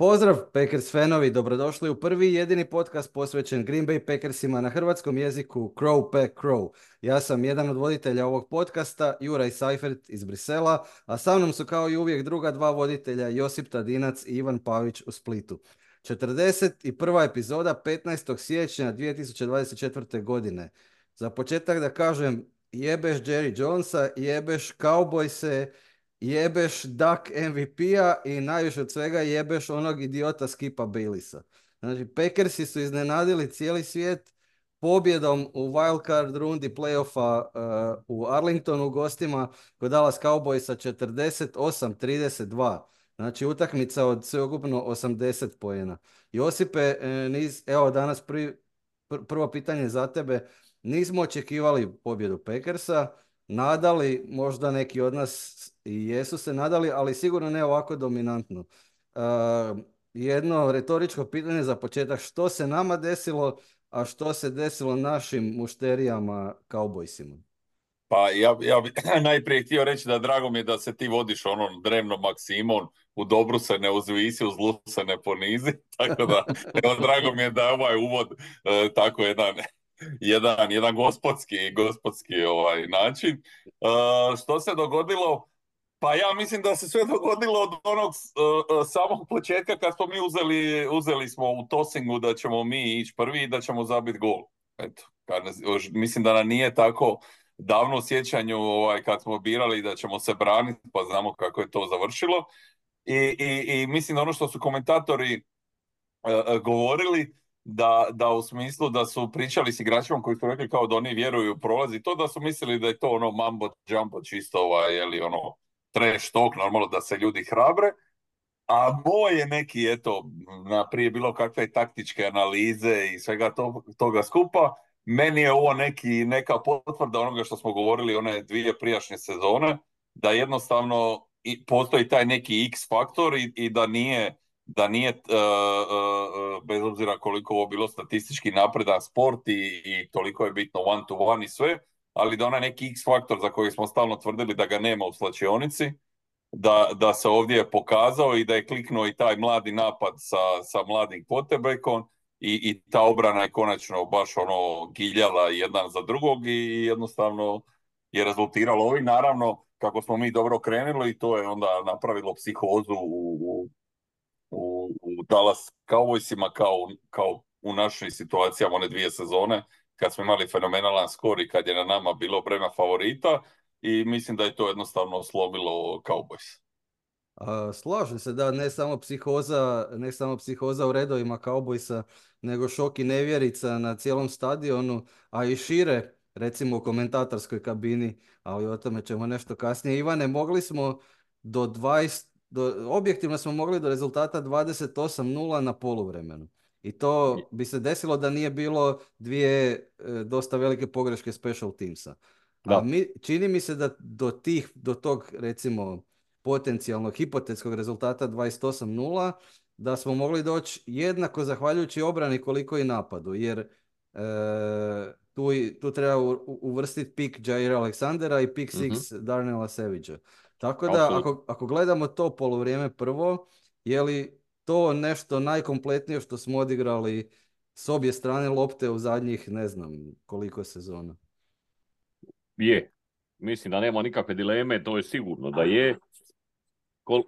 Pozdrav Packers fanovi, dobrodošli u prvi jedini podcast posvećen Green Bay Packersima na hrvatskom jeziku Crow Pack Crow. Ja sam jedan od voditelja ovog podcasta, Juraj Seifert iz Brisela, a sa mnom su kao i uvijek druga dva voditelja, Josip Tadinac i Ivan Pavić u Splitu. 41. epizoda 15. siječnja 2024. godine. Za početak da kažem, jebeš Jerry Jonesa, jebeš Cowboyse, jebeš Duck MVP-a i najviše od svega jebeš onog idiota Skipa Bailisa. Znači, Packersi su iznenadili cijeli svijet pobjedom u wildcard rundi playoffa uh, u Arlingtonu gostima kod Dallas Cowboysa 48-32. Znači utakmica od sveukupno 80 pojena. Josipe, e, niz, evo danas prvo pitanje za tebe. Nismo očekivali pobjedu Packersa, nadali, možda neki od nas i jesu se nadali, ali sigurno ne ovako dominantno. Uh, jedno retoričko pitanje za početak, što se nama desilo, a što se desilo našim mušterijama kaubojsima? Pa ja, ja bi najprije htio reći da drago mi je da se ti vodiš onom drevnom maksimom, u dobru se ne uzvisi, u zlu se ne ponizi, tako da evo, drago mi je da je ovaj uvod e, tako jedan jedan, jedan gospodski, gospodski ovaj način. E, što se dogodilo? Pa ja mislim da se sve dogodilo od onog uh, samog početka kad smo mi uzeli, uzeli smo u tosingu da ćemo mi ići prvi i da ćemo zabiti gol. Eto, kad, mislim da nam nije tako davno u sjećanju ovaj, kad smo birali da ćemo se braniti, pa znamo kako je to završilo. I, i, i mislim da ono što su komentatori uh, govorili, da, da u smislu da su pričali s igračima koji su rekli kao da oni vjeruju prolazi to, da su mislili da je to ono mambo jumbo čisto ovaj, ili ono trash talk, normalno da se ljudi hrabre, a moj je neki, eto, na prije bilo kakve taktičke analize i svega to, toga skupa, meni je ovo neki, neka potvrda onoga što smo govorili one dvije prijašnje sezone, da jednostavno postoji taj neki X faktor i, i da nije da nije, uh, uh, bez obzira koliko ovo bilo statistički napredan sport i, i toliko je bitno one to one i sve, ali da onaj neki X faktor za koji smo stalno tvrdili da ga nema u slačionici, da, da se ovdje pokazao i da je kliknuo i taj mladi napad sa, sa mladim Potebekom i, i ta obrana je konačno baš ono giljala jedan za drugog i jednostavno je rezultiralo ovi. Naravno, kako smo mi dobro krenuli i to je onda napravilo psihozu u, u, u, u Dallas Cowboysima kao, kao u našim situacijama one dvije sezone kad smo imali fenomenalan skor i kad je na nama bilo brema favorita i mislim da je to jednostavno oslobilo Cowboys. Slažem se da ne samo psihoza, ne samo psihoza u redovima Cowboysa, nego šok i nevjerica na cijelom stadionu, a i šire, recimo u komentatorskoj kabini, ali o tome ćemo nešto kasnije. Ivane, mogli smo do 20, do, objektivno smo mogli do rezultata 28-0 na poluvremenu. I to bi se desilo da nije bilo dvije e, dosta velike pogreške special teamsa. A mi, čini mi se da do tih, do tog recimo potencijalnog hipotetskog rezultata 28-0 da smo mogli doći jednako zahvaljujući obrani koliko i napadu. Jer e, tu, tu treba uvrstiti pik Jair Aleksandera i pik 6 mm Darnella Savage. Tako da ako, ako gledamo to polovrijeme prvo, je li to nešto najkompletnije što smo odigrali s obje strane lopte u zadnjih ne znam koliko sezona. Je. Mislim da nema nikakve dileme, to je sigurno da je. Kol,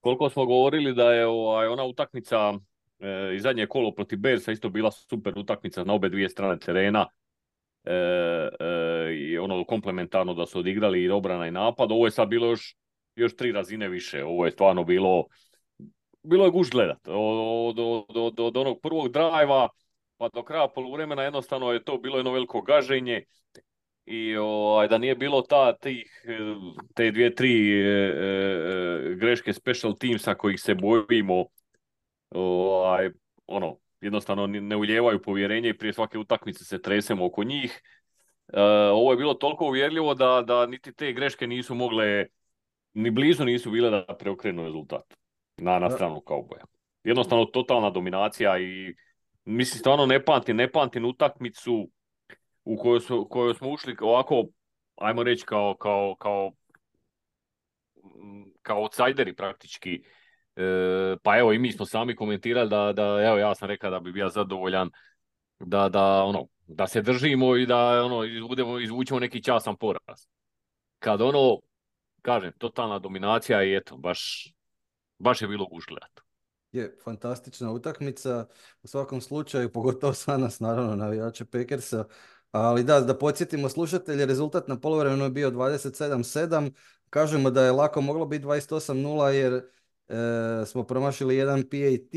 Koliko smo govorili da je ovaj, ona utakmica e, i zadnje kolo protiv Bersa isto bila super utakmica na obe dvije strane terena. E, e, ono komplementarno da su odigrali i obrana i napad. Ovo je sad bilo još, još tri razine više. Ovo je stvarno bilo bilo je guž gledat. Od, od, od, onog prvog drajva pa do kraja poluvremena jednostavno je to bilo jedno veliko gaženje i ovaj, da nije bilo ta, tih, te dvije, tri e, e, greške special teamsa kojih se bojimo, ovaj, ono, jednostavno ne uljevaju povjerenje i prije svake utakmice se tresemo oko njih. E, ovo je bilo toliko uvjerljivo da, da niti te greške nisu mogle, ni blizu nisu bile da preokrenu rezultat na, na stranu kauboja. Jednostavno totalna dominacija i mislim stvarno ne pamtim, ne pamtim utakmicu u kojoj, su, kojoj smo ušli ovako, ajmo reći kao, kao, kao, kao outsideri praktički pa evo i mi smo sami komentirali da, da evo ja sam rekao da bi bio zadovoljan da, da, ono, da se držimo i da ono, izbudemo, izvučemo neki časan poraz. Kad ono, kažem, totalna dominacija i eto, baš, baš je bilo guš Je, fantastična utakmica. U svakom slučaju, pogotovo sva nas, naravno, navijače Pekersa. Ali da, da podsjetimo slušatelje, rezultat na polovremenu je bio 27-7. Kažemo da je lako moglo biti 28-0 jer e, smo promašili jedan PAT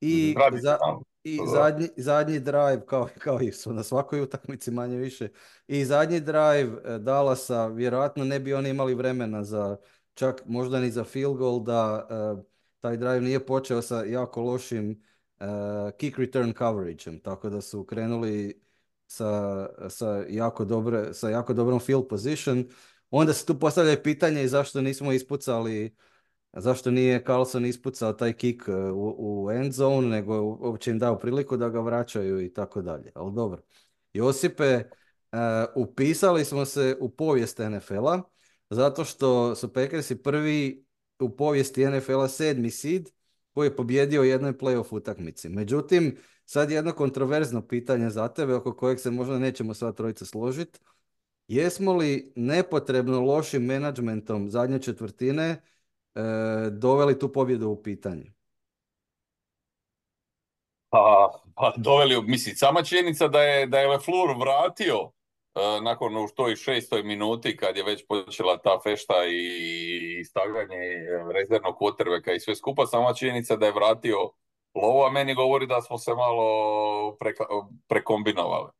i, za, i zadnji, zadnji drive, kao, kao i su na svakoj utakmici manje više, i zadnji drive e, Dallasa, vjerojatno ne bi oni imali vremena za čak možda ni za field goal da e, taj drive nije počeo sa jako lošim uh, kick return coverageom, tako da su krenuli sa, sa, jako, dobre, sa jako dobrom field position. Onda se tu postavlja pitanje zašto nismo ispucali zašto nije Carlson ispucao taj kick uh, u, u end zone, nego uopće im dao priliku da ga vraćaju i tako dalje. Ali dobro. Josipe, uh, upisali smo se u povijest NFL-a, zato što su Packersi prvi u povijesti NFL-a sedmi seed koji je pobjedio jednoj playoff utakmici. Međutim, sad jedno kontroverzno pitanje za tebe oko kojeg se možda nećemo sva trojica složiti. Jesmo li nepotrebno lošim menadžmentom zadnje četvrtine e, doveli tu pobjedu u pitanje? Pa, pa doveli, mislim, sama činjenica da je, da je Leflur vratio E, nakon u toj šestoj minuti kad je već počela ta fešta i staganje rezervnog kvotrbeka i sve skupa, sama činjenica da je vratio lovo, a meni govori da smo se malo prekombinovali.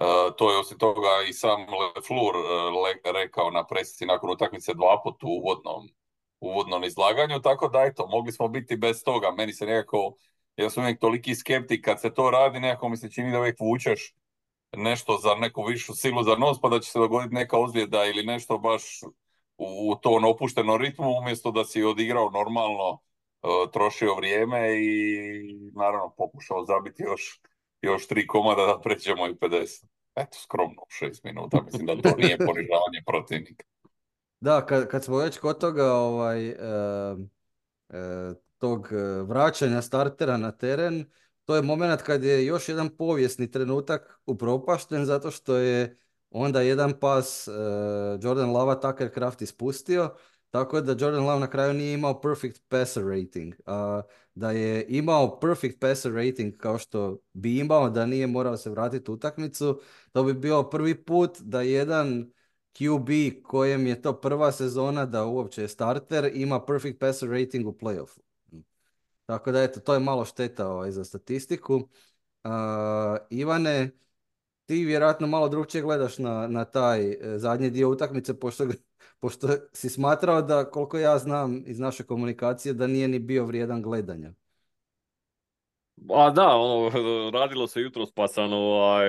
E, to je osim toga i sam Leflur e, rekao na presici nakon utakmice dva put u uvodnom, uvodnom izlaganju, tako da eto, mogli smo biti bez toga. Meni se nekako, ja sam uvijek toliki skeptik kad se to radi, nekako mi se čini da uvijek vučeš nešto za neku višu silu za nos, pa da će se dogoditi neka ozljeda ili nešto baš u tom opuštenom ritmu, umjesto da si odigrao normalno, e, trošio vrijeme i naravno pokušao zabiti još, još tri komada da pređemo i 50. Eto, skromno, šest minuta, mislim da to nije ponižavanje protivnika. Da, kad, kad smo već kod toga, ovaj, e, e, tog vraćanja startera na teren, to je moment kad je još jedan povijesni trenutak upropašten zato što je onda jedan pas uh, Jordan Lava Tucker Craft ispustio, tako da Jordan Love na kraju nije imao perfect passer rating. Uh, da je imao perfect passer rating kao što bi imao da nije morao se vratiti u utakmicu, to bi bio prvi put da jedan QB kojem je to prva sezona da uopće je starter ima perfect passer rating u playoffu. Tako da eto, to je malo šteta ovaj, za statistiku. Uh, Ivane, ti vjerojatno malo drugčije gledaš na, na taj e, zadnji dio utakmice, pošto, pošto si smatrao da, koliko ja znam iz naše komunikacije, da nije ni bio vrijedan gledanja. A da, ono, radilo se jutro pa sam ovaj,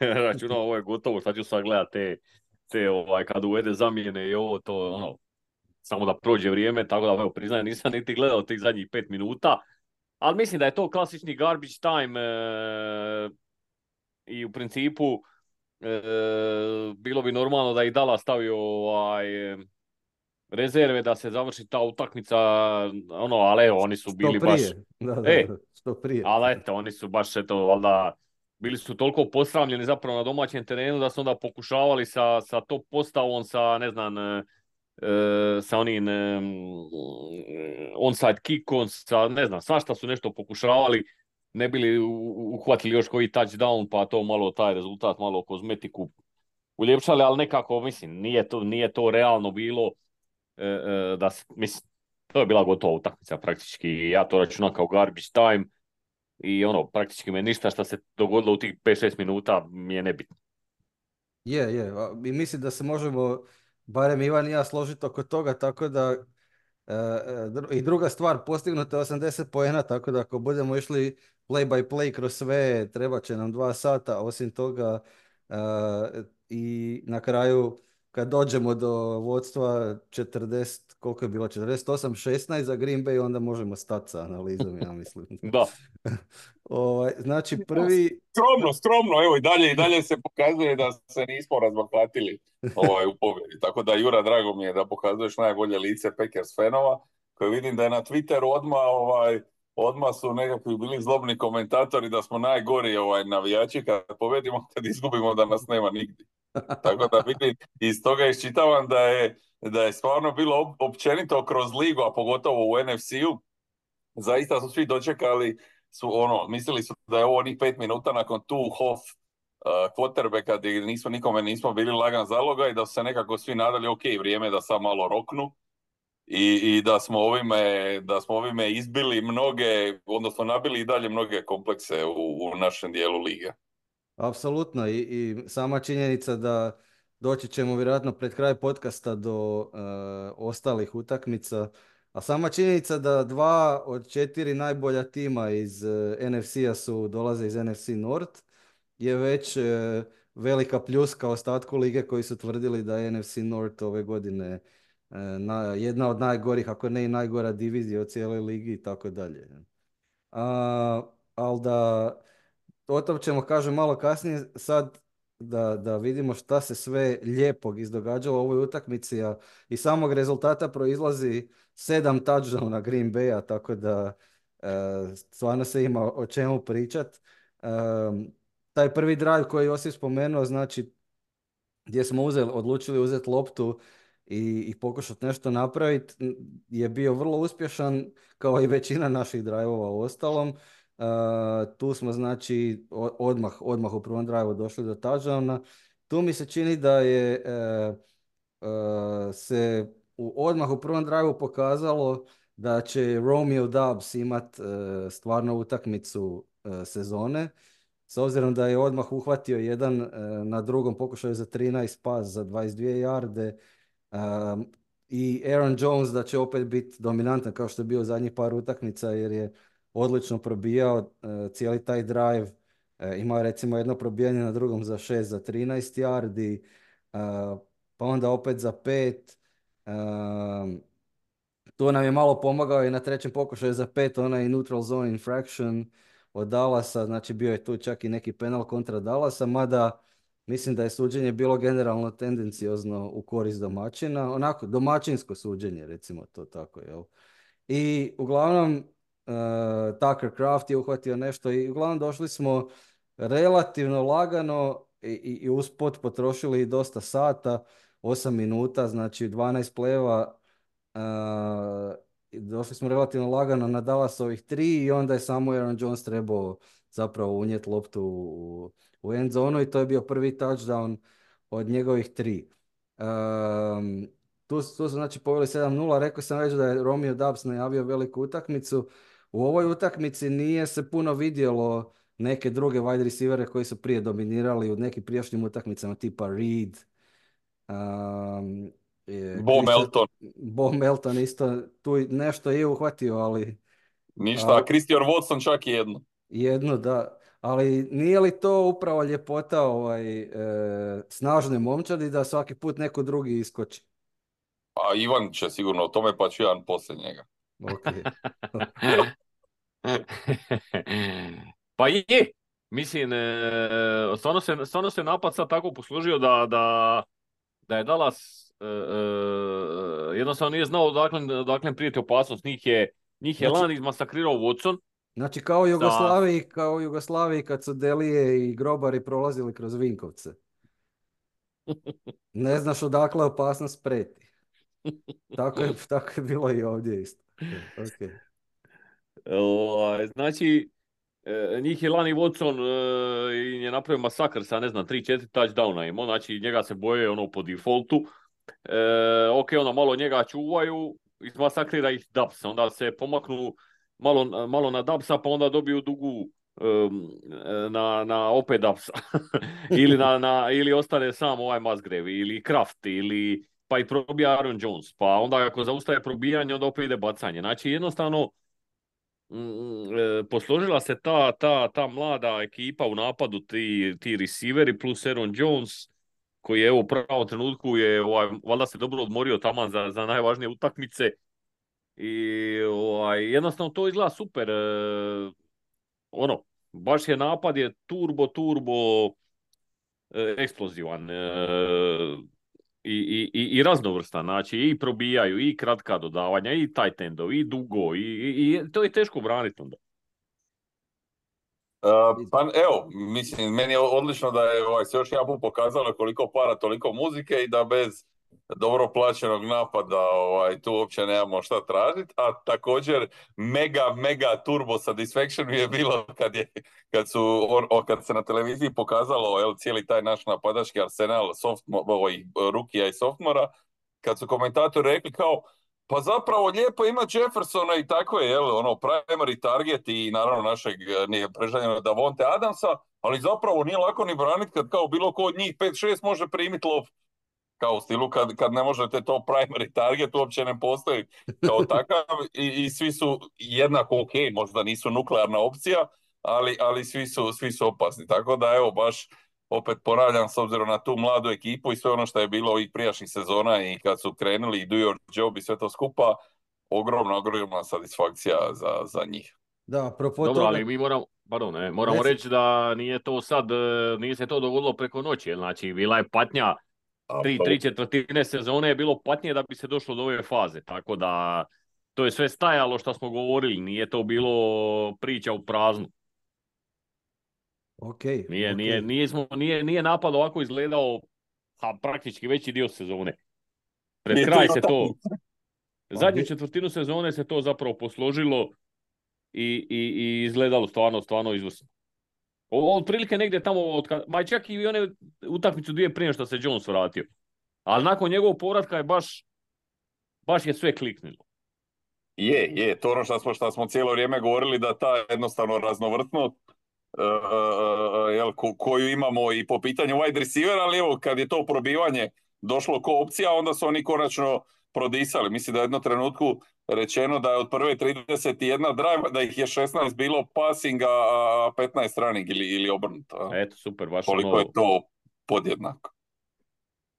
računao ovo je gotovo, sad ću sad gledati te, te ovaj, kad uvede zamjene i ovo, to ono, samo da prođe vrijeme, tako da evo priznajem nisam niti gledao tih zadnjih pet minuta, ali mislim da je to klasični garbage time e, i u principu e, bilo bi normalno da i Dala stavio ovaj, rezerve da se završi ta utakmica, ono, ali evo, oni su bili baš... Da, da, e, što prije. Ali eto, oni su baš, eto, valjda, bili su toliko posramljeni zapravo na domaćem terenu da su onda pokušavali sa, sa top postavom, sa, ne znam, E, sa onim e, onside kickom, sa ne znam, svašta su nešto pokušavali, ne bili uhvatili još koji touchdown, pa to malo taj rezultat, malo kozmetiku uljepšali, ali nekako, mislim, nije to, nije to realno bilo, e, da mislim, to je bila gotova utakmica praktički, ja to računam kao garbage time i ono, praktički me ništa što se dogodilo u tih 5-6 minuta mi je nebitno. Je, je, i mislim da se možemo barem Ivan i ja složiti oko toga, tako da e, e, i druga stvar, postignuto je 80 pojena, tako da ako budemo išli play by play kroz sve, treba će nam dva sata, osim toga e, i na kraju kad dođemo do vodstva 40, koliko je bilo, 48-16 za Green Bay, onda možemo stati sa analizom, ja mislim. da. ovaj, znači prvi... Skromno, skromno, evo i dalje, i dalje se pokazuje da se nismo razbaklatili ovaj, u pobjedi. Tako da, Jura, drago mi je da pokazuješ najbolje lice Packers fanova, koji vidim da je na Twitteru odmah, ovaj, odmah su nekakvi bili zlobni komentatori da smo najgori ovaj, navijači kad povedimo, kad izgubimo da nas nema nigdje. Tako da vidim, iz toga iščitavam da je, da je stvarno bilo općenito kroz ligu, a pogotovo u NFC-u, zaista su svi dočekali, su ono, mislili su da je ovo onih pet minuta nakon tu Hoff uh, quarterbacka gdje nismo nikome nismo bili lagan zaloga i da su se nekako svi nadali ok, vrijeme da sad malo roknu i, i da smo ovime da smo ovime izbili mnoge, odnosno nabili i dalje mnoge komplekse u, u našem dijelu lige. Apsolutno I, i sama činjenica da doći ćemo vjerojatno pred kraj podcasta do uh, ostalih utakmica, a sama činjenica da dva od četiri najbolja tima iz uh, NFC-a su dolaze iz NFC North je već uh, velika pljuska ostatku lige koji su tvrdili da je NFC North ove godine na, jedna od najgorih, ako ne i najgora divizija u cijeloj ligi i tako dalje. Ali da o tom ćemo kažem malo kasnije sad da, da vidimo šta se sve lijepog izdogađalo u ovoj utakmici, a iz samog rezultata proizlazi sedam touchdowna Green Bay-a, tako da e, stvarno se ima o čemu pričat. E, taj prvi drive koji je Josip spomenuo, znači gdje smo uzeli, odlučili uzeti loptu i, i pokušati nešto napraviti, je bio vrlo uspješan, kao i većina naših drajvova u ostalom. Uh, tu smo znači odmah, odmah u prvom drive došli do touchdowna. Tu mi se čini da je uh, uh, se u, odmah u prvom drive pokazalo da će Romeo Dubs imat stvarno utakmicu sezone. S obzirom da je odmah uhvatio jedan na drugom pokušaju za 13 pas za 22 jarde, i Aaron Jones da će opet biti dominantan kao što je bio zadnjih par utakmica jer je odlično probijao uh, cijeli taj drive. Uh, imao je recimo jedno probijanje na drugom za 6 za 13 yardi, uh, pa onda opet za 5. Tu nam je malo pomagao i na trećem pokušaju za 5 onaj neutral zone infraction od Dallasa, znači bio je tu čak i neki penal kontra Dallasa, mada Mislim da je suđenje bilo generalno tendenciozno u korist domaćina, onako domaćinsko suđenje, recimo to tako, jel? I uglavnom Tucker Craft je uhvatio nešto i uglavnom došli smo relativno lagano i, i, i usput potrošili dosta sata, 8 minuta, znači 12 pleva, uh, došli smo relativno lagano na Dallasovih tri i onda je samo Aaron Jones trebao zapravo unijeti loptu u, u end zonu i to je bio prvi touchdown od njegovih tri. Um, tu, su znači poveli 7-0, rekao sam već da je Romeo Dubs najavio veliku utakmicu. U ovoj utakmici nije se puno vidjelo neke druge wide receivere koji su prije dominirali u nekim prijašnjim utakmicama tipa Reed, um, Bo Melton. Bo Melton isto tu nešto je uhvatio, ali... Ništa, a Christian Watson čak jedno. Jedno, da. Ali nije li to upravo ljepota ovaj, e, snažne momčadi da svaki put neko drugi iskoči? Pa Ivan će sigurno o tome, pa ću ja poslije njega. pa je, mislim, e, stvarno, se, stvarno se napad sad tako poslužio da, da, da je Dallas e, e, jednostavno nije znao odakle, odakle prijeti opasnost. Njih je, njih je znači, lan izmasakrirao Watson, Znači kao Jugoslaviji, kao u Jugoslaviji kad su Delije i grobari prolazili kroz Vinkovce. Ne znaš odakle opasnost preti. Tako je, tako je bilo i ovdje isto. Okay. Ovaj, znači, e, njih je Lani Watson e, i je napravio masakr sa, ne znam, 3-4 touchdowna imao, znači njega se boje ono po defaultu. E, ok, onda malo njega čuvaju, izmasakrira ih Dubs, onda se pomaknu malo, malo na Dapsa, pa onda dobiju dugu na, na opet Dapsa. ili, na, na, ili ostane sam ovaj Musgrave, ili Kraft, ili pa i probija Aaron Jones. Pa onda ako zaustaje probijanje, onda opet ide bacanje. Znači jednostavno mm, e, posložila se ta, ta, ta mlada ekipa u napadu, ti, ti receiveri plus Aaron Jones, koji je u pravom trenutku je, ovaj, valjda se dobro odmorio tamo za, za najvažnije utakmice i ovaj, jednostavno to izgleda super. E, ono, baš je napad je turbo, turbo e, eksplozivan. E, i, i, i raznovrstan, znači i probijaju, i kratka dodavanja, i tight i dugo, i, i, to je teško braniti onda. Uh, pa evo, mislim, meni je odlično da je ovaj, se još jedan put pokazalo koliko para, toliko muzike i da bez dobro plaćenog napada, ovaj, tu uopće nemamo šta tražiti, a također mega, mega turbo satisfaction je bilo kad, je, kad, su, o, kad se na televiziji pokazalo jel, cijeli taj naš napadački arsenal soft, ovaj, rukija i softmora, kad su komentatori rekli kao, pa zapravo lijepo ima Jeffersona i tako je, jel, ono, primary target i naravno našeg nije preželjeno Davonte Adamsa, ali zapravo nije lako ni braniti kad kao bilo ko od njih 5-6 može primiti loptu kao u stilu kad, kad ne možete to primary target uopće ne postoji kao takav i, i svi su jednako ok, možda nisu nuklearna opcija, ali, ali svi, su, svi su opasni. Tako da evo baš opet ponavljam s obzirom na tu mladu ekipu i sve ono što je bilo ovih prijašnjih sezona i kad su krenuli i do your job i sve to skupa, ogromna, ogromna satisfakcija za, za njih. Da, Dobro, ali mi moramo, pardon, ne, moramo reći da nije to sad, nije se to dogodilo preko noći, znači bila je patnja tri, tri četvrtine sezone je bilo patnje da bi se došlo do ove faze, tako da to je sve stajalo što smo govorili, nije to bilo priča u praznu. Okay, nije, Nije, nije, smo, nije, nije napad ovako izgledao a praktički veći dio sezone. Pred kraj se to, zadnju četvrtinu sezone se to zapravo posložilo i, i, i izgledalo stvarno, stvarno izvrsno. Otprilike negdje tamo, od, ma čak i one utakmicu dvije prije što se Jones vratio. Ali nakon njegovog povratka je baš, baš je sve kliknilo. Je, je, to ono što smo, što smo cijelo vrijeme govorili da ta jednostavno raznovrtnost uh, jel, ko, koju imamo i po pitanju wide receiver, ali evo kad je to probivanje došlo ko opcija, onda su oni konačno prodisali. Mislim da je jedno trenutku rečeno da je od prve 31 drive, da ih je 16 bilo passing, a 15 running ili, ili obrnuto. Eto, super, baš Koliko ono... je to podjednako.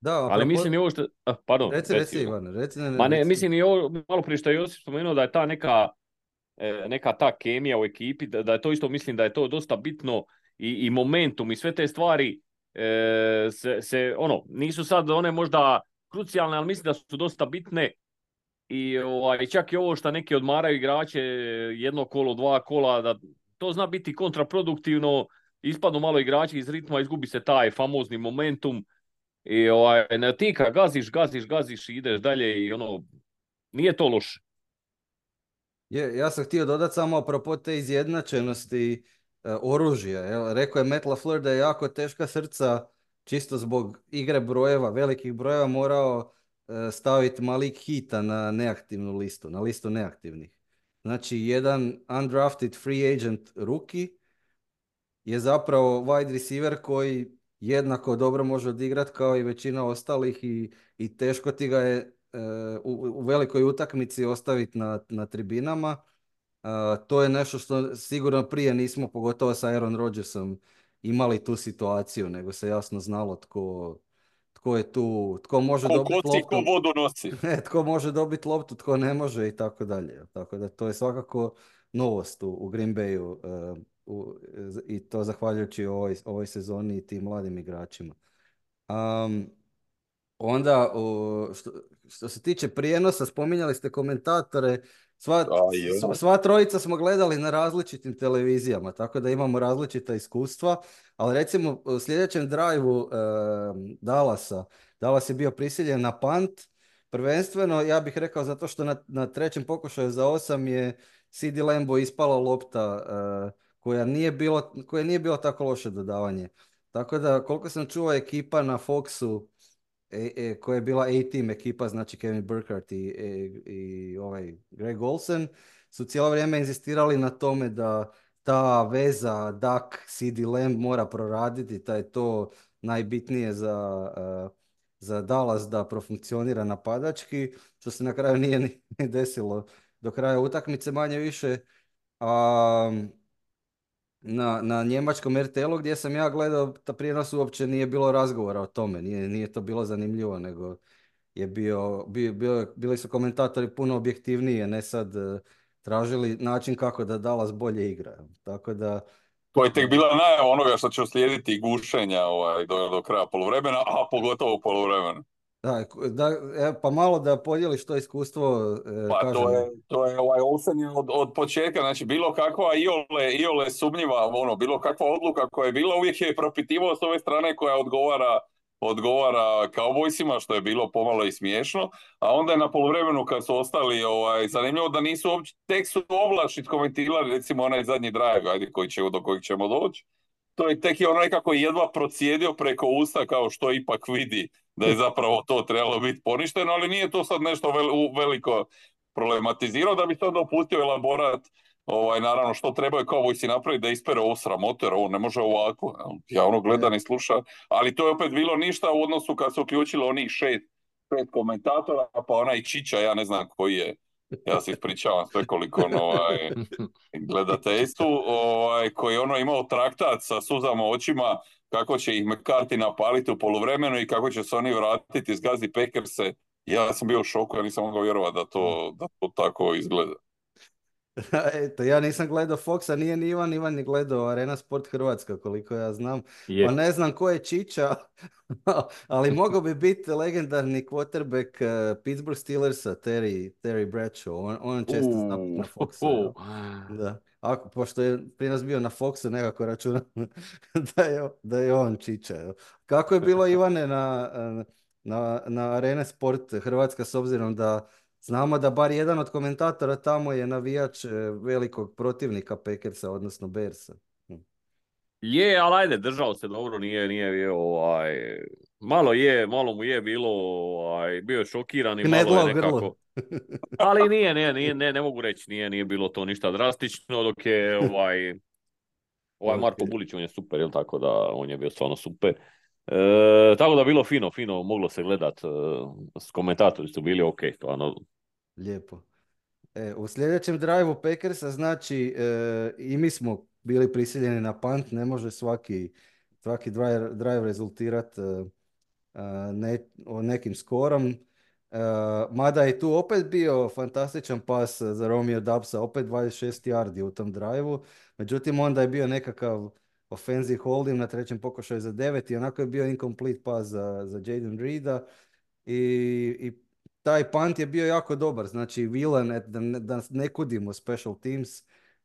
Da, ali mislim i ovo što... Ah, pardon, reci, reci, Ivan, reci, ne, Ma ne, mislim i ovo, malo prije što je Josip spomenuo da je ta neka, e, neka ta kemija u ekipi, da, da je to isto, mislim da je to dosta bitno i, i momentum i sve te stvari e, se, se, ono, nisu sad one možda krucijalne, ali mislim da su dosta bitne i ovaj, čak i ovo što neki odmaraju igrače jedno kolo, dva kola, da to zna biti kontraproduktivno, ispadnu malo igrači iz ritma, izgubi se taj famozni momentum i ovaj, ne, ti kad gaziš, gaziš, gaziš i ideš dalje i ono, nije to loše. Je, ja sam htio dodati samo apropo te izjednačenosti e, oružja. Jel? Rekao je Matt LaFleur da je jako teška srca čisto zbog igre brojeva, velikih brojeva morao staviti Malik Hita na neaktivnu listu, na listu neaktivnih. Znači, jedan undrafted free agent rookie je zapravo wide receiver koji jednako dobro može odigrati kao i većina ostalih i, i teško ti ga je e, u, u, velikoj utakmici ostaviti na, na tribinama. E, to je nešto što sigurno prije nismo, pogotovo sa Aaron Rodgersom, imali tu situaciju, nego se jasno znalo tko, tko je tu, tko može ko dobiti loptu. Tko vodu nosi. tko može dobiti loptu, tko ne može i tako dalje. Tako da to je svakako novost u, u Green Bayu uh, u, i to zahvaljujući ovoj, ovoj sezoni i tim mladim igračima. Um, onda, uh, što, što se tiče prijenosa, spominjali ste komentatore, Sva, sva trojica smo gledali na različitim televizijama, tako da imamo različita iskustva, ali recimo u sljedećem drajvu e, Dallasa, Dallas je bio prisiljen na pant, prvenstveno ja bih rekao zato što na, na trećem pokušaju za osam je CD Lambo ispala lopta e, koja, nije bilo, koja nije bilo tako loše dodavanje. Tako da koliko sam čuo ekipa na Foxu e, e, koja je bila A-team ekipa, znači Kevin Burkhardt i, e, i ovaj Greg Olsen, su cijelo vrijeme inzistirali na tome da ta veza Duck, CD Lamb mora proraditi, da je to najbitnije za, uh, za Dallas da profunkcionira napadački, što se na kraju nije ni desilo do kraja utakmice manje više. Um, na, na njemačkom RTL-u gdje sam ja gledao, ta prijenos uopće nije bilo razgovora o tome, nije, nije to bilo zanimljivo, nego je bio, bio, bio, bili su komentatori puno objektivnije, ne sad uh, tražili način kako da Dallas bolje igra. Tako da... To je tek bila najava onoga što će uslijediti gušenja ovaj, do, do kraja polovremena, a pogotovo polovremena. Da, da, e, pa malo da podijeliš to iskustvo. e, Pa kažem, to je, to je ovaj Olsen je od, od početka, znači bilo kakva iole, iole sumnjiva, ono, bilo kakva odluka koja je bila, uvijek je propitivao s ove strane koja odgovara odgovara Cowboysima, što je bilo pomalo i smiješno, a onda je na poluvremenu kad su ostali, ovaj, zanimljivo da nisu uopće, tek su ovlašit komentirali recimo onaj zadnji drive, ajde, koji će, do kojeg ćemo doći, to je tek je ono nekako jedva procijedio preko usta kao što ipak vidi da je zapravo to trebalo biti poništeno, ali nije to sad nešto vel, veliko problematizirao da bi to dopustio elaborat ovaj, naravno što trebaju kao si napraviti da ispere ovo sramote, jer ovo ne može ovako, ja ono gleda ni sluša, ali to je opet bilo ništa u odnosu kad su uključilo onih šest, pet komentatora, pa onaj Čića, ja ne znam koji je, ja se ispričavam sve koliko on, ovaj, gledateljstvu, ovaj, koji je ono imao traktat sa suzama očima kako će ih McCarthy napaliti u poluvremenu i kako će se oni vratiti iz Gazi Packerse. Ja sam bio u šoku, ja nisam mogao vjerovati da to, da to tako izgleda. Eto, ja nisam gledao Foxa, nije ni Ivan, Ivan je gledao Arena Sport Hrvatska, koliko ja znam. Je. Pa ne znam ko je Čiča, ali mogao bi biti legendarni quarterback uh, Pittsburgh Steelersa, Terry, Terry Bradshaw. On, on često zna na Foxa. Da. Ako, pošto je prije nas bio na Foxu, nekako računam da je, da je on Čiča. evo. Kako je bilo Ivane na, na, na Arena Sport Hrvatska s obzirom da Znamo da bar jedan od komentatora tamo je navijač e, velikog protivnika Packersa, odnosno Bearsa. Hm. Je, ali ajde, držao se dobro, nije, nije, bio, ovaj, malo je, malo mu je bilo, ovaj, bio je šokiran i Knedlo malo je u grlu. Ali nije, nije, nije, ne, ne mogu reći, nije, nije bilo to ništa drastično, dok je ovaj, ovaj Marko. Bulić, on je super, jel tako da, on je bio stvarno super. E, tako da bilo fino, fino, moglo se gledat, e, s komentatori su bili ok, stvarno, Lijepo. E, u sljedećem drive Packersa, znači, e, i mi smo bili prisiljeni na punt, ne može svaki, svaki drive, drive rezultirati ne, o nekim skorom. E, mada je tu opet bio fantastičan pas za Romeo Dubsa, opet 26 yardi u tom drive Međutim, onda je bio nekakav offensive holding na trećem pokušaju za 9 i onako je bio incomplete pas za, za Jaden Reeda. I, I taj punt je bio jako dobar. Znači, et- da, da ne kudimo special teams,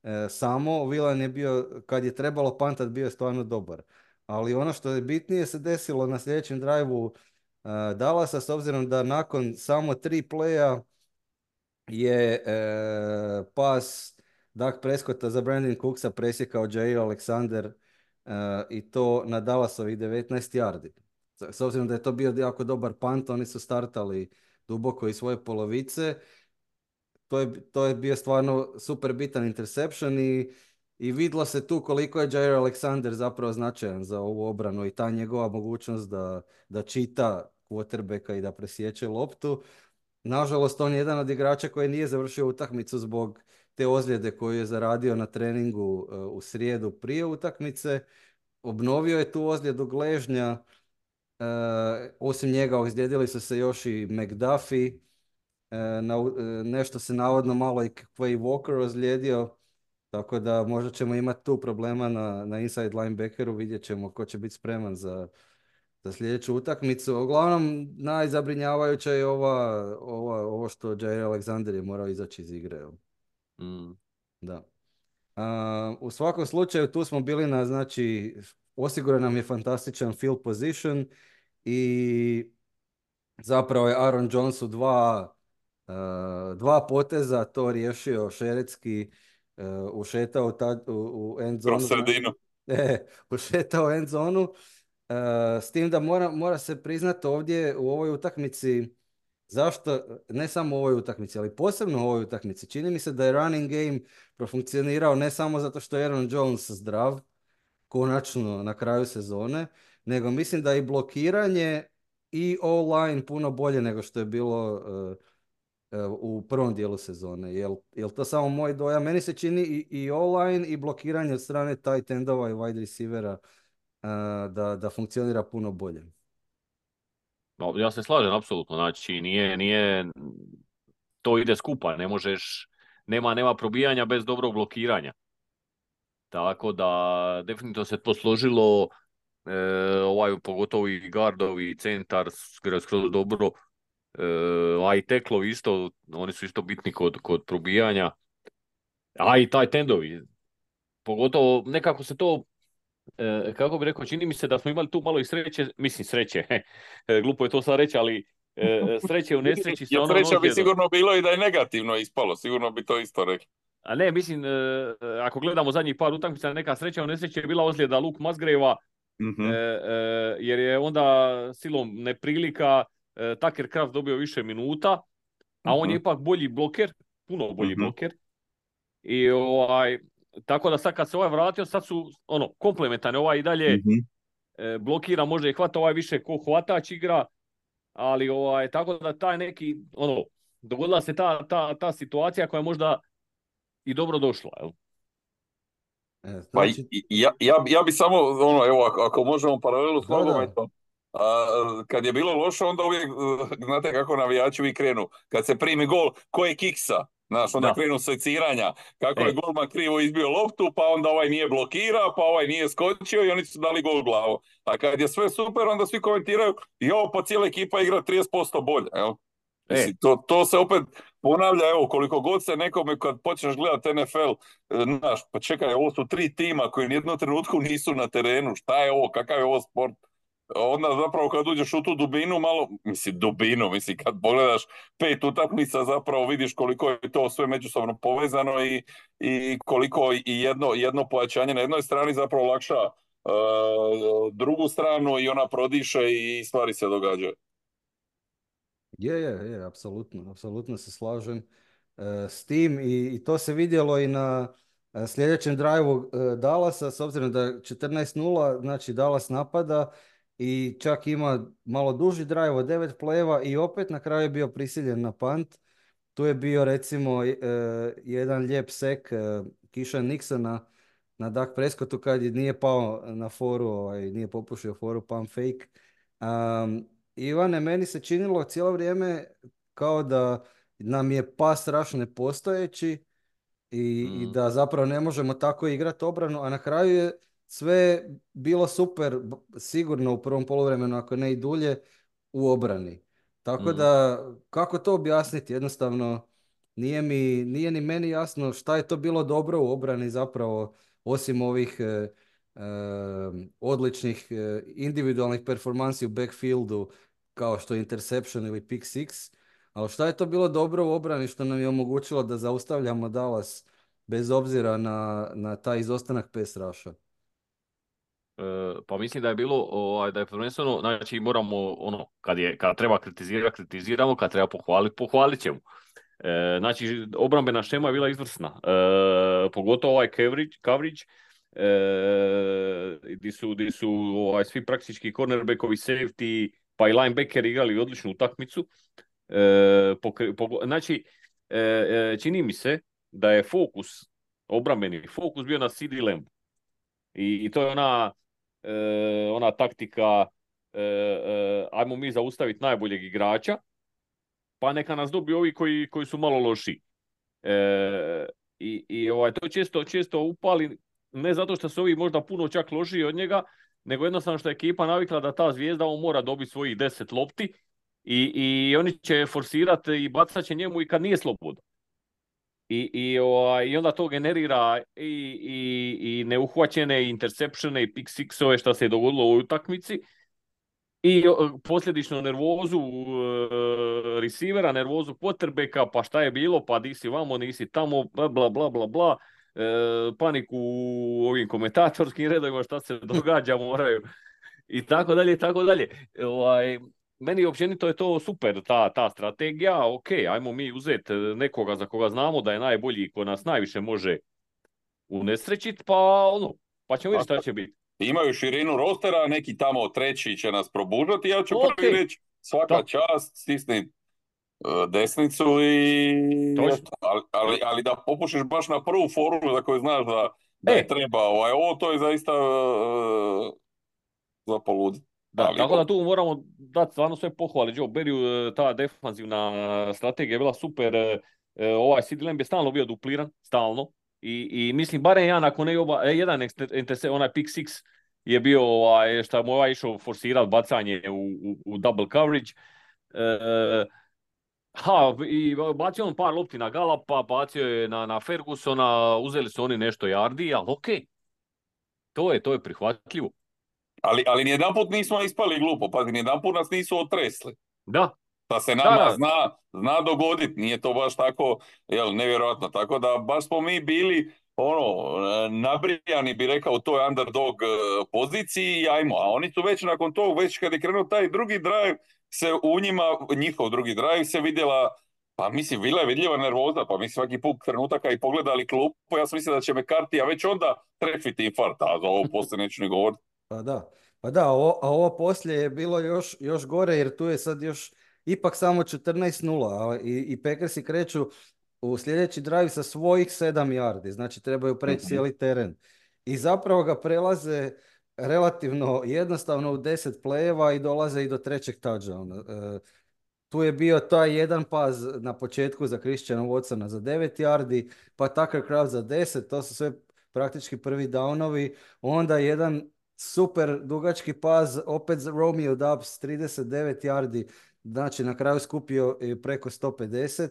e, samo Vilan je bio, kad je trebalo pantat, bio je stvarno dobar. Ali ono što je bitnije se desilo na sljedećem drive-u Dallasa, s obzirom da nakon samo tri playa je e, pas Dak Prescotta za Brandon Cooksa presjekao Jair Alexander e, i to na Dallasovih 19 yardi. S- S obzirom da je to bio jako dobar punt, oni su startali duboko iz svoje polovice. To je, to je bio stvarno super bitan interception i, i vidlo se tu koliko je Jair Alexander zapravo značajan za ovu obranu i ta njegova mogućnost da, da čita quarterbacka i da presječe loptu. Nažalost, on je jedan od igrača koji nije završio utakmicu zbog te ozljede koju je zaradio na treningu e, u srijedu prije utakmice. Obnovio je tu ozljedu gležnja. E, osim njega ozlijedili su se još i McDuffie. E, na, e, nešto se navodno malo i Quay Walker ozlijedio. Tako da možda ćemo imati tu problema na, na inside linebackeru. Vidjet ćemo ko će biti spreman za, za sljedeću utakmicu. Uglavnom, najzabrinjavajuća je ova, ova, ovo što Jair Alexander je morao izaći iz igre. mm, Da. A, u svakom slučaju tu smo bili na, znači, osiguran nam je fantastičan field position i zapravo je Aaron Jones u dva, a, dva poteza to riješio šeretski, a, ušetao tad, u, u end zonu. Kroz sredinu. E, ušetao end zonu. E, s tim da mora, mora se priznati ovdje u ovoj utakmici zašto, ne samo u ovoj utakmici, ali posebno u ovoj utakmici, čini mi se da je running game profunkcionirao ne samo zato što je Aaron Jones zdrav, konačno na kraju sezone, nego mislim da je i blokiranje i O-line puno bolje nego što je bilo e, e, u prvom dijelu sezone. Jel, jel to samo moj dojam? Meni se čini i, i O-line i blokiranje od strane tight endova i wide receivera da, da funkcionira puno bolje. Ja se slažem, apsolutno. Znači, nije, nije, to ide skupa, ne možeš, nema, nema probijanja bez dobrog blokiranja. Tako da, definitivno se to složilo ovaj, pogotovo i gardovi i centar skroz dobro, a i teklo isto, oni su isto bitni kod, kod probijanja, a i taj tendovi, pogotovo nekako se to kako bi rekao, čini mi se da smo imali tu malo i sreće, mislim sreće, glupo je to sad reći, ali sreće u nesreći. Ja sreća bi sigurno bilo i da je negativno ispalo, sigurno bi to isto rekli. A ne, mislim, ako gledamo zadnjih par utakmica, neka sreća u nesreći je bila ozljeda Luk Mazgreva, mm jer je onda silom neprilika Taker Kraft dobio više minuta, a on je mhm. ipak bolji bloker, puno bolji mm bloker. I ovaj, tako da sad kad se ovaj vratio, sad su ono, komplementarni, ovaj i dalje mm blokira, može i hvata, ovaj više ko hvatač igra, ali ovaj, tako da taj neki, ono, dogodila se ta, ta, ta situacija koja je možda i dobro došla, jel? E, pa znači- ja, ja, ja bi samo, ono, evo, ako možemo paralelu s nogometom, kad je bilo loše, onda uvijek, znate kako navijači vi krenu, kad se primi gol, ko je kiksa? Znaš, onda da. krenu seciranja, kako je golman krivo izbio loptu, pa onda ovaj nije blokirao, pa ovaj nije skočio i oni su dali gol glavu. A kad je sve super, onda svi komentiraju, jo, pa cijela ekipa igra 30% bolje. Evo. E. to, to se opet ponavlja, evo, koliko god se nekome kad počneš gledati NFL, e, znaš, pa čekaj, ovo su tri tima koji nijednom trenutku nisu na terenu, šta je ovo, kakav je ovo sport? Onda zapravo kad uđeš u tu dubinu malo, mislim dubinu, mislim kad pogledaš pet utakmica zapravo vidiš koliko je to sve međusobno povezano i, i koliko i jedno, jedno pojačanje na jednoj strani zapravo lakša uh, drugu stranu i ona prodiše i stvari se događaju. Je, je, je, apsolutno, apsolutno se slažem uh, s tim i, i to se vidjelo i na uh, sljedećem drajvu Dallasa, s obzirom da 14-0, znači Dallas napada, i čak ima malo duži drive od devet pleva i opet na kraju je bio prisiljen na punt. Tu je bio recimo e, jedan lijep sek e, Kiša Nixona na Dak Prescottu kad nije pao na foru, ovaj, nije popušio foru pump fake. Um, Ivane, meni se činilo cijelo vrijeme kao da nam je pas raš nepostojeći i, i mm. da zapravo ne možemo tako igrati obranu, a na kraju je sve bilo super, sigurno u prvom poluvremenu, ako ne i dulje, u obrani. Tako mm. da, kako to objasniti? Jednostavno, nije, mi, nije ni meni jasno šta je to bilo dobro u obrani zapravo, osim ovih e, e, odličnih e, individualnih performansi u backfieldu, kao što je interception ili pick six. Ali šta je to bilo dobro u obrani što nam je omogućilo da zaustavljamo Dallas bez obzira na, na taj izostanak pes raša? E, pa mislim da je bilo ovaj, da je prvenstveno, znači moramo ono, kad, je, kad treba kritizirati, kritiziramo, kad treba pohvaliti, pohvalit ćemo. E, znači, obrambena šema je bila izvrsna. E, pogotovo ovaj coverage, coverage e, di su, di su ovaj, svi praktički cornerbackovi, safety, pa i linebacker igrali odličnu utakmicu. E, znači, e, čini mi se da je fokus, obrambeni fokus bio na CD Lamb. I, I to je ona ona taktika e, e, ajmo mi zaustaviti najboljeg igrača, pa neka nas dobiju ovi koji, koji su malo loši. I, i ovaj, to često, često upali, ne zato što su ovi možda puno čak lošiji od njega, nego jednostavno što je ekipa navikla da ta zvijezda on mora dobiti svojih deset lopti i, i oni će forsirati i bacat će njemu i kad nije slobodan. I, i, ovaj, I onda to generira i, i, i neuhvaćene interceptione i pick sixove što se je dogodilo u utakmici. I posljedično nervozu uh, receivera, nervozu quarterbacka, pa šta je bilo, pa di si vamo, nisi tamo, bla bla bla bla bla, e, paniku u ovim komentatorskim redovima šta se događa, moraju. I tako dalje, i tako dalje. Ovaj, meni općenito je to super, ta, ta strategija, ok, ajmo mi uzeti nekoga za koga znamo da je najbolji, ko nas najviše može unesrećiti, pa ono, pa ćemo vidjeti šta će biti. Imaju širinu rostera, neki tamo treći će nas probužati, ja ću okay. prvi reći svaka čast, stisni e, desnicu i... Ali, ali, ali, da popušiš baš na prvu formulu za koju znaš da, da e. je treba, ovaj, ovo to je zaista uh, za poluditi. Da, tako da tu moramo dati stvarno sve pohvale Joe Berry, ta defanzivna strategija je bila super, e, e, ovaj CD Lamb je stalno bio dupliran, stalno, i, i mislim barem ja nakon ne oba, e, jedan onaj pick six je bio ovaj, što mu ovaj išao forsirati bacanje u, u, u double coverage. E, ha, i bacio on par lopti na Galapa, bacio je na, na Fergusona, uzeli su oni nešto jardi, ali ok. To je, to je prihvatljivo. Ali, ali nijedan put nismo ispali glupo, pa nijedan put nas nisu otresli. Da, Da se nama zna, zna dogoditi, nije to baš tako, jel, nevjerojatno. Tako da baš smo mi bili ono, nabrijani bi rekao u toj underdog e, poziciji i ajmo, a oni su već nakon tog, već kad je krenuo taj drugi drive, se u njima, njihov drugi drive se vidjela, pa mislim, bila je vidljiva nervoza, pa mi svaki put trenutaka i pogledali klupu, ja sam mislio da će me Kartija već onda trefiti infarkt, a za ovo poslije neću ni govoriti. Pa da, pa da, ovo, a ovo poslije je bilo još, još gore jer tu je sad još ipak samo 14-0 i, i Packersi kreću u sljedeći drive sa svojih 7 yardi, znači trebaju preći Mhm. cijeli teren. I zapravo ga prelaze relativno jednostavno u 10 plejeva i dolaze i do trećeg touchdowna. E, tu je bio taj jedan paz na početku za Christiana Watsona za 9 yardi, pa Tucker Kraft za 10, to su sve praktički prvi downovi. Onda jedan super dugački paz, opet Romeo Dubs 39 yardi, znači na kraju skupio preko 150.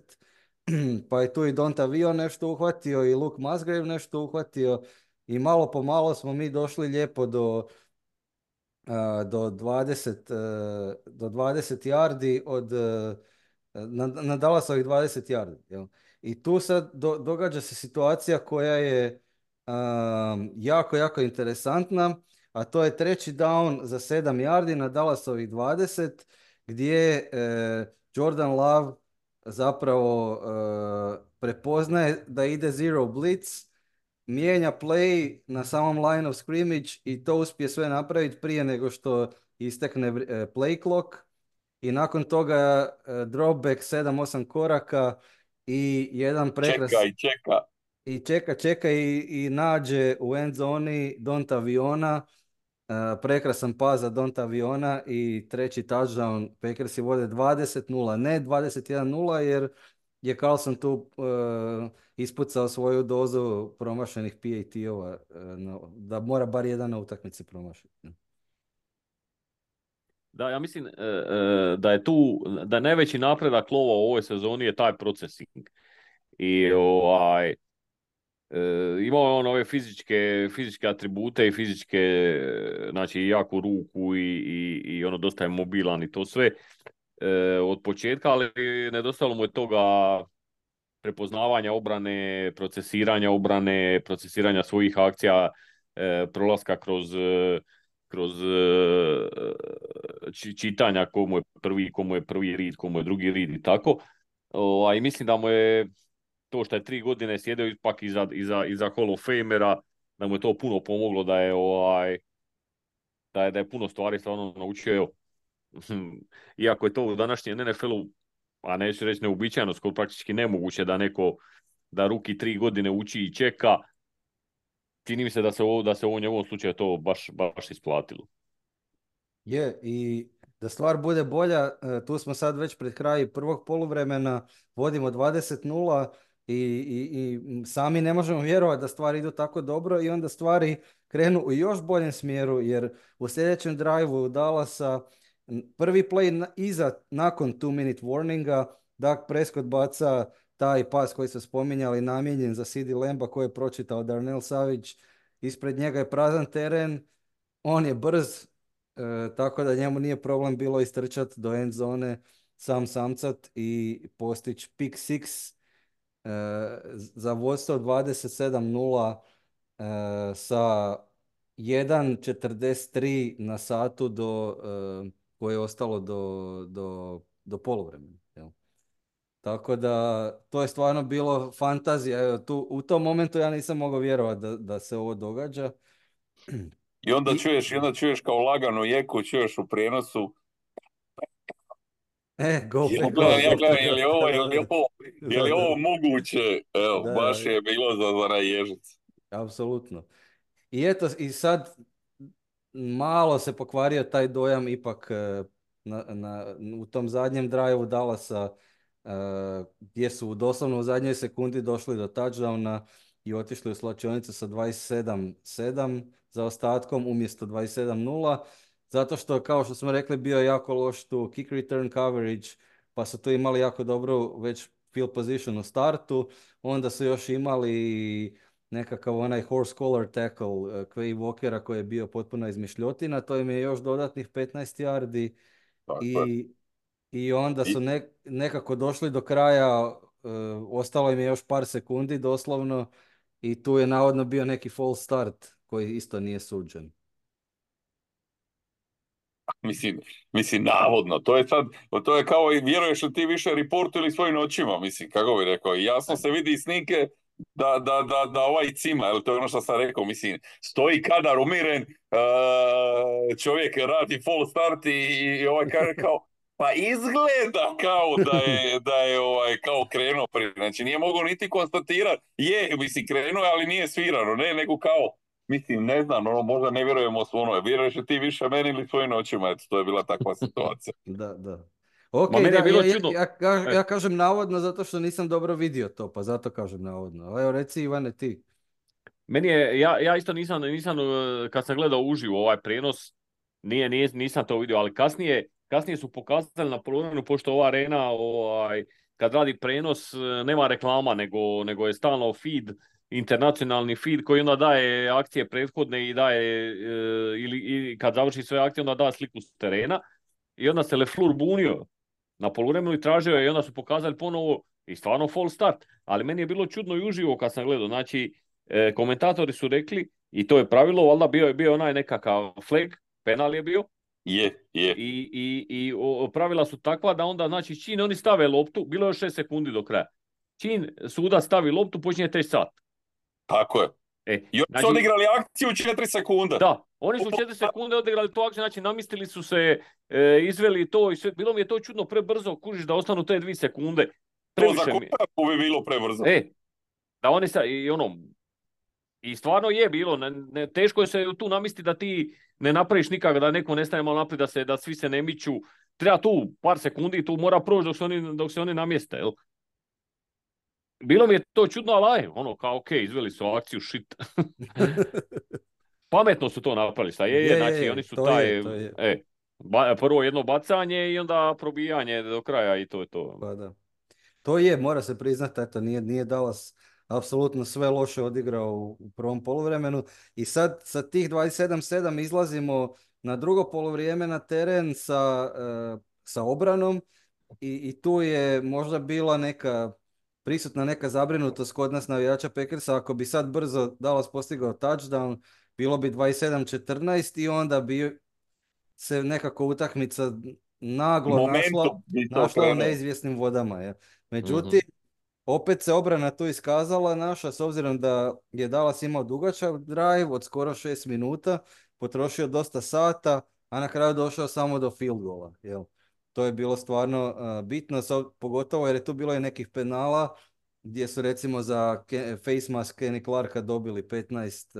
pa je tu i Donta Vio nešto uhvatio i Luke Musgrave nešto uhvatio i malo po malo smo mi došli lijepo do, do 20, e, do 20 yardi od e, na, na Dallasovih 20 yardi. Jel? I tu sad do- događa se situacija koja je jako, jako interesantna, a to je treći down za 7 yardi na Dallasovih 20, gdje e, Jordan Love zapravo e, prepoznaje da ide zero blitz, mijenja play na samom line of scrimmage i to uspije sve napraviti prije nego što istekne e, play clock i nakon toga e, dropback 7-8 koraka i jedan prekras Čeka i čeka. i čeka, čeka i, i nađe u end zoni Donta Aviona, prekrasan pas za Donta Aviona i treći touchdown, Packersi vode 20-0, ne 21-0 jer je Carlson tu e, ispucao svoju dozu promašenih PAT-ova, e, no, da mora bar jedan na utakmici promašiti. Da, ja mislim e, e, da je tu, da najveći napredak lova u ovoj sezoni je taj procesing. I ovaj, e, imao je on ove fizičke, fizičke atribute i fizičke, e, znači i jaku ruku i, i, i ono dosta je mobilan i to sve e, od početka, ali nedostalo mu je toga prepoznavanja obrane, procesiranja obrane, procesiranja svojih akcija, e, prolaska kroz e, kroz e, či- čitanja komu je prvi, komu je prvi rid, komu je drugi rid i tako. Ovaj, mislim da mu je to što je tri godine sjedio ipak iza, iza, iza Hall of Famera, da mu je to puno pomoglo, da je ovaj, da je, da je puno stvari stvarno naučio. Iako je to u današnjem NFL-u, a neću reći neuobičajeno, skoro praktički nemoguće da neko da ruki tri godine uči i čeka, čini mi se da se ovo, da se u njegovom slučaju to baš, baš isplatilo. Je, i da stvar bude bolja, e, tu smo sad već pred kraj prvog poluvremena, vodimo 20-0 i, i, i sami ne možemo vjerovati da stvari idu tako dobro i onda stvari krenu u još boljem smjeru jer u sljedećem drive-u Dallasa prvi play iza, nakon two minute warninga, Dak Prescott baca taj pas koji ste spominjali namijenjen za CD Lemba koji je pročitao Darnell Savage, ispred njega je prazan teren, on je brz, E, tako da njemu nije problem bilo istrčati do end zone sam samcat i postići pick six za vodstvo 27-0 e, sa 1.43 na satu do, e, koje je ostalo do, do, do poluvremena. jel? Tako da to je stvarno bilo fantazija. Evo, tu, u tom momentu ja nisam mogao vjerovati da, da se ovo događa. I onda čuješ, i onda čuješ kao laganu jeku, čuješ u prijenosu. E, go Ja gledam, ja je li ovo, je li ovo, je li ovo moguće? Evo, Da, baš je bilo za, za naježit. Apsolutno. I eto, i sad malo se pokvario taj dojam ipak e, na, na, u tom zadnjem drive Dallasa e, gdje su doslovno u zadnjoj sekundi došli do touchdowna i otišli u slačionicu sa 27-7 za ostatkom umjesto 27-0, zato što, kao što smo rekli, bio je jako loš tu kick return coverage, pa su tu imali jako dobru već field position u startu, onda su još imali nekakav onaj horse collar tackle uh, Quay Walkera koji je bio potpuno izmišljotina, to im je još dodatnih 15 yardi. I, i onda su nekako došli do kraja, uh, ostalo im je još par sekundi doslovno i tu je navodno bio neki false start koji isto nije suđen. Mislim, mislim, navodno, to je sad, to je kao i vjeruješ li ti više reportu ili svojim očima, mislim, kako bi rekao, jasno se vidi snike da, da, da, da ovaj cima, jel, to je ono što sam rekao, mislim, stoji kadar umiren, uh, čovjek radi full start i, i ovaj kaže kao, pa izgleda kao da je, da je ovaj, kao krenuo prije, znači nije mogao niti konstatirati, je, mislim, krenuo ali nije svirano, ne, nego kao, mislim, ne znam, ono, možda ne vjerujemo s ono, vjeruješ ti više meni ili svojim očima, eto, to je bila takva situacija. da, da. Ok, da, bilo ja, ja, ja, ja, kažem navodno zato što nisam dobro vidio to, pa zato kažem navodno. Evo reci Ivane ti. Meni je, ja, ja isto nisam, nisam, e, kad sam gledao uživo ovaj prijenos, nije, nije, nisam to vidio, ali kasnije, kasnije su pokazali na polovremenu, pošto ova arena, ovaj, kad radi prenos, e, nema reklama, nego, nego je stalno feed, internacionalni feed koji onda daje akcije prethodne i daje, e, ili, i kad završi sve akcije, onda da sliku s terena. I onda se Leflur bunio na poluvremenu i tražio je i onda su pokazali ponovo i stvarno full start. Ali meni je bilo čudno i uživo kad sam gledao. Znači, e, komentatori su rekli, i to je pravilo, valjda bio je bio onaj nekakav flag, penal je bio. Je, je. I, i, i o, pravila su takva da onda, znači, čim oni stave loptu, bilo je još 6 sekundi do kraja. Čim suda stavi loptu, počinje teći sat. Tako je. E, I oni znači, su odigrali akciju u 4 sekunde. Da, oni su u 4 sekunde odigrali tu akciju, znači namistili su se, e, izveli to i sve. Bilo mi je to čudno prebrzo, kužiš da ostanu te 2 sekunde. Previše to za bi bilo prebrzo. E, da oni sa, i ono, i stvarno je bilo, ne, ne, teško je se tu namisti da ti ne napraviš nikako, da neko ne staje malo naprijed, da, se, da svi se ne miću. Treba tu par sekundi, tu mora proći dok se oni, dok se oni namjeste. Jel? Bilo mi je to čudno, ali ono, kao ok, izveli su akciju, shit. Pametno su to napravili, sa je, je, znači oni su taj, E, prvo jedno bacanje i onda probijanje do kraja i to je to. Pa da. To je, mora se priznati, eto, nije, nije Dallas apsolutno sve loše odigrao u, prvom poluvremenu i sad sa tih 27-7 izlazimo na drugo poluvrijeme na teren sa, uh, sa obranom i, i tu je možda bila neka prisutna neka zabrinutost kod nas navijača Packersa, ako bi sad brzo Dallas postigao touchdown, bilo bi 27-14 i onda bi se nekako utakmica naglo našla, našla u neizvjesnim vodama. Je. Međutim, mhm. opet se obrana tu iskazala naša, s obzirom da je Dallas imao dugačak drive od skoro 6 minuta, potrošio dosta sata, a na kraju došao samo do field goala. Jel? To je bilo stvarno uh, bitno, pogotovo jer je tu bilo i nekih penala gdje su recimo za face mask Kenny Clarka dobili 15,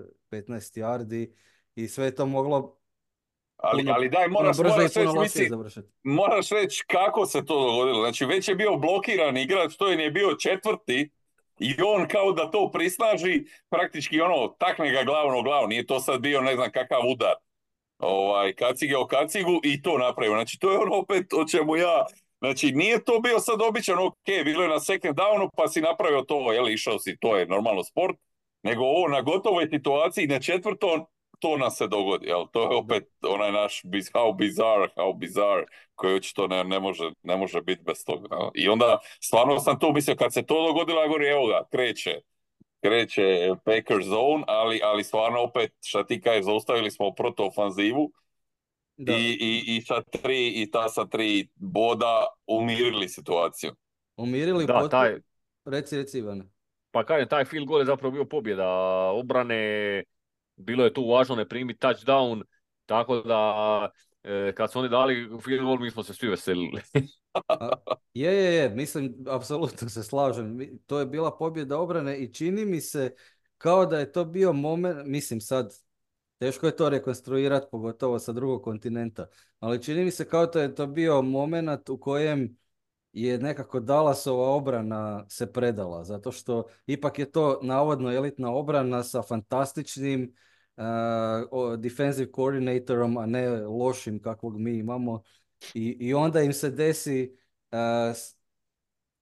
uh, 15 yardi i sve je to moglo ali, ali daj, moraš, moraš, reći, moraš reći kako se to dogodilo. Znači, već je bio blokiran igrač, to je nije bio četvrti i on kao da to prisnaži, praktički ono, takne ga glavno glavu. Nije to sad bio ne znam kakav udar ovaj, kacige o kacigu i to napravio. Znači, to je ono opet o čemu ja... Znači, nije to bio sad običan, ok, bilo je na second downu, pa si napravio to, jel, išao si, to je normalno sport, nego ovo na gotovoj situaciji, na četvrtom, to nas se dogodi, jel, to je opet onaj naš how bizarre, how bizarre, koji očito ne, ne, može, ne može biti bez toga. I onda, stvarno sam tu mislio, kad se to dogodilo, ja govorim, evo ga, kreće, kreće Packers zone, ali, ali stvarno opet šta ti kaj, zaustavili smo protuofanzivu i, i, i, sa tri, i ta sa tri boda umirili situaciju. Umirili da, taj... Reci, reci Ivane. Pa kažem, taj field goal je zapravo bio pobjeda obrane, bilo je tu važno ne primiti touchdown, tako da e, kad su oni dali field goal mi smo se svi veselili. je, je, je, mislim, apsolutno se slažem. To je bila pobjeda obrane i čini mi se kao da je to bio moment, mislim sad, teško je to rekonstruirati, pogotovo sa drugog kontinenta, ali čini mi se kao da je to bio moment u kojem je nekako Dallasova obrana se predala, zato što ipak je to navodno elitna obrana sa fantastičnim uh, defensive coordinatorom, a ne lošim kakvog mi imamo. I, i onda im se desi uh,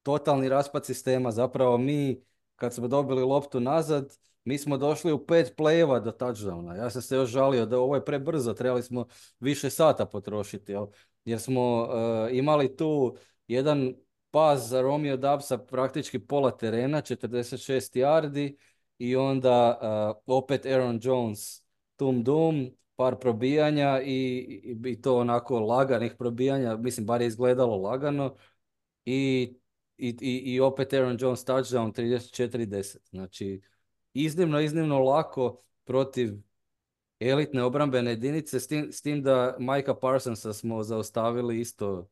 totalni raspad sistema. Zapravo mi, kad smo dobili loptu nazad, mi smo došli u pet play do touchdowna. Ja sam se još žalio da ovo je prebrzo, trebali smo više sata potrošiti, jel? jer smo uh, imali tu jedan pas za Romeo Dubsa praktički pola terena, 46 yardi i onda uh, opet Aaron Jones, tum dum, par probijanja i, i, to onako laganih probijanja, mislim bar je izgledalo lagano i, i, i opet Aaron Jones touchdown 34-10. Znači iznimno, iznimno lako protiv elitne obrambene jedinice s tim, s tim da Majka Parsonsa smo zaustavili isto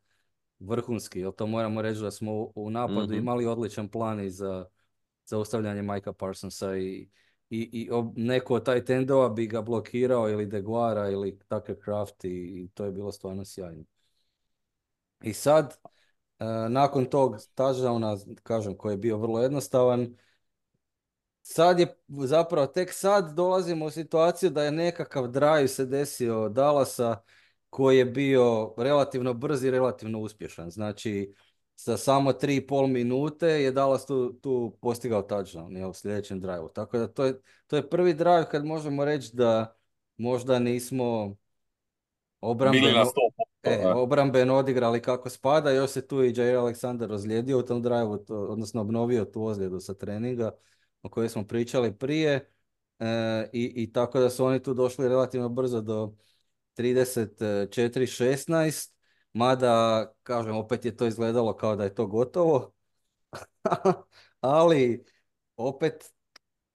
vrhunski, jer to moramo reći da smo u, napadu mm-hmm. imali odličan plan i za zaustavljanje Majka Parsonsa i, i, i neko od taj tendova bi ga blokirao ili Deguara ili Tucker Craft i, to je bilo stvarno sjajno. I sad, uh, nakon tog tažavna, kažem, koji je bio vrlo jednostavan, sad je zapravo tek sad dolazimo u situaciju da je nekakav drive se desio Dallasa koji je bio relativno brz i relativno uspješan. Znači, sa samo 3,5 minute je Dallas tu, tu postigao touchdown u sljedećem drive Tako da to je, to je prvi drive kad možemo reći da možda nismo obrambeno, e, odigrali kako spada. Još se tu i Jair Alexander razlijedio u tom drive odnosno obnovio tu ozljedu sa treninga o kojoj smo pričali prije. E, i, I tako da su oni tu došli relativno brzo do 34-16, mada, kažem, opet je to izgledalo kao da je to gotovo, ali opet,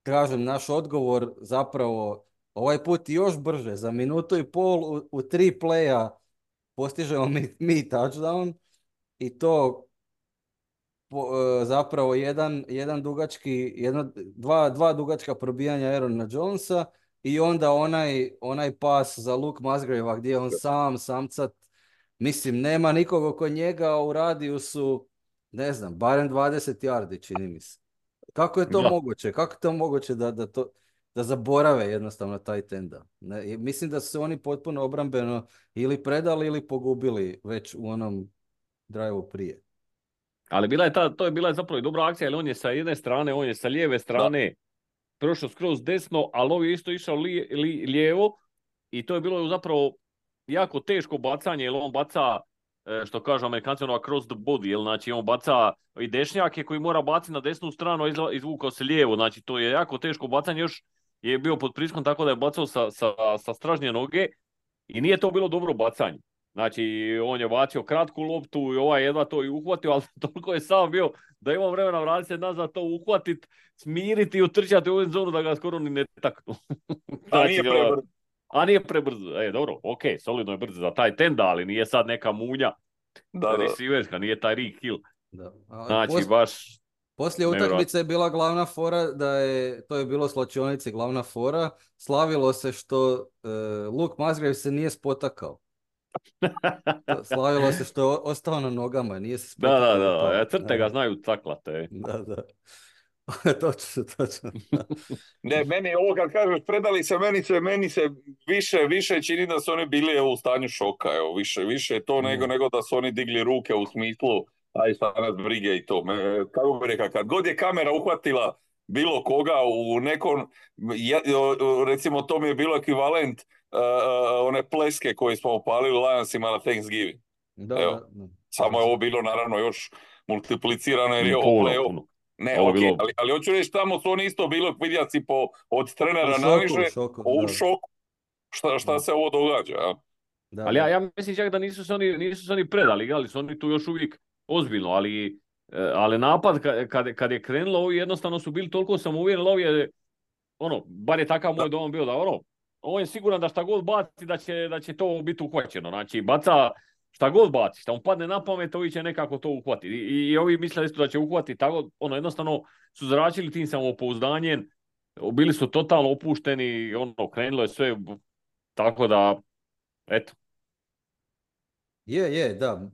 kažem, naš odgovor zapravo ovaj put još brže, za minutu i pol u, u tri playa postižemo mi, mi touchdown i to E, zapravo jedan, jedan dugački, jedna, dva, dva dugačka probijanja Aarona Jonesa i onda onaj, onaj pas za Luke Musgrave gdje on sam, samcat, mislim, nema nikog oko njega u radijusu, ne znam, barem 20 yardi čini mi se. Kako je to moguće? Kako je to moguće da, da, to, da zaborave jednostavno taj tenda? Ne, mislim da su se oni potpuno obrambeno ili predali ili pogubili već u onom drive prije. Ali bila je ta, to je bila zapravo i dobra akcija, jer on je sa jedne strane, on je sa lijeve strane prošao skroz desno, ali on je isto išao li, lijevo i to je bilo zapravo jako teško bacanje, jer on baca, e, što kažu amerikanci, ono cross the body, jer znači on baca i dešnjake koji mora baciti na desnu stranu, izvukao se lijevo, znači to je jako teško bacanje, još je bio pod priskom tako da je bacao sa, sa, sa stražnje noge i nije to bilo dobro bacanje. Znači, on je bacio kratku loptu i ovaj jedva to i uhvatio, ali toliko je sam bio da ima vremena vratiti se nazad to uhvatit, smiriti i utrčati u zonu da ga skoro ni ne taknu. a nije znači, prebrzo. A nije prebrzo. E, dobro, ok, solidno je brzo za taj tenda, ali nije sad neka munja. Da, da. nije taj Rick Hill. Da. znači, baš... Poslije utakmice je bila glavna fora da je, to je bilo slačionici glavna fora, slavilo se što uh, Luke Musgrave se nije spotakao. Slavilo se što je ostao na nogama, nije se Da, da, da, ja, crte ga znaju caklate. Da, da. točno, točno. ne, meni ovo kad kažeš predali se, meni se, meni se više, više čini da su oni bili u stanju šoka, evo, više, više to nego, nego da su oni digli ruke u smislu aj sad nas brige i to. Me, kako bi rekao, kad god je kamera uhvatila bilo koga u nekom, recimo to mi je bilo ekvivalent uh, one pleske koje smo opalili Lionsima na Thanksgiving. Da, Evo. da, Samo je ovo bilo naravno još multiplicirano jer je ovo play Ne, ovo okay, ali, ali hoću reći, tamo su oni isto bilo vidjaci po, od trenera naviše, u šoku. Šta, šta se ovo događa? Ja? Da, ali ja, ja mislim čak da nisu se oni, nisu se oni predali, ali su oni tu još uvijek ozbiljno, ali, e, ali napad kad, kad, je krenulo, ovi jednostavno su bili toliko samouvjereni, ovi je, ono, bar je takav moj dom bio da ono, on je siguran da šta god baci da će, da će to biti uhvaćeno. Znači, baca šta god baci, šta mu padne na pamet, ovi će nekako to uhvatiti. I, i ovi misle isto da će uhvatiti, tako, ono, jednostavno su zračili tim samopouzdanjem, bili su totalno opušteni, ono, krenulo je sve, tako da, eto. Je, je, da.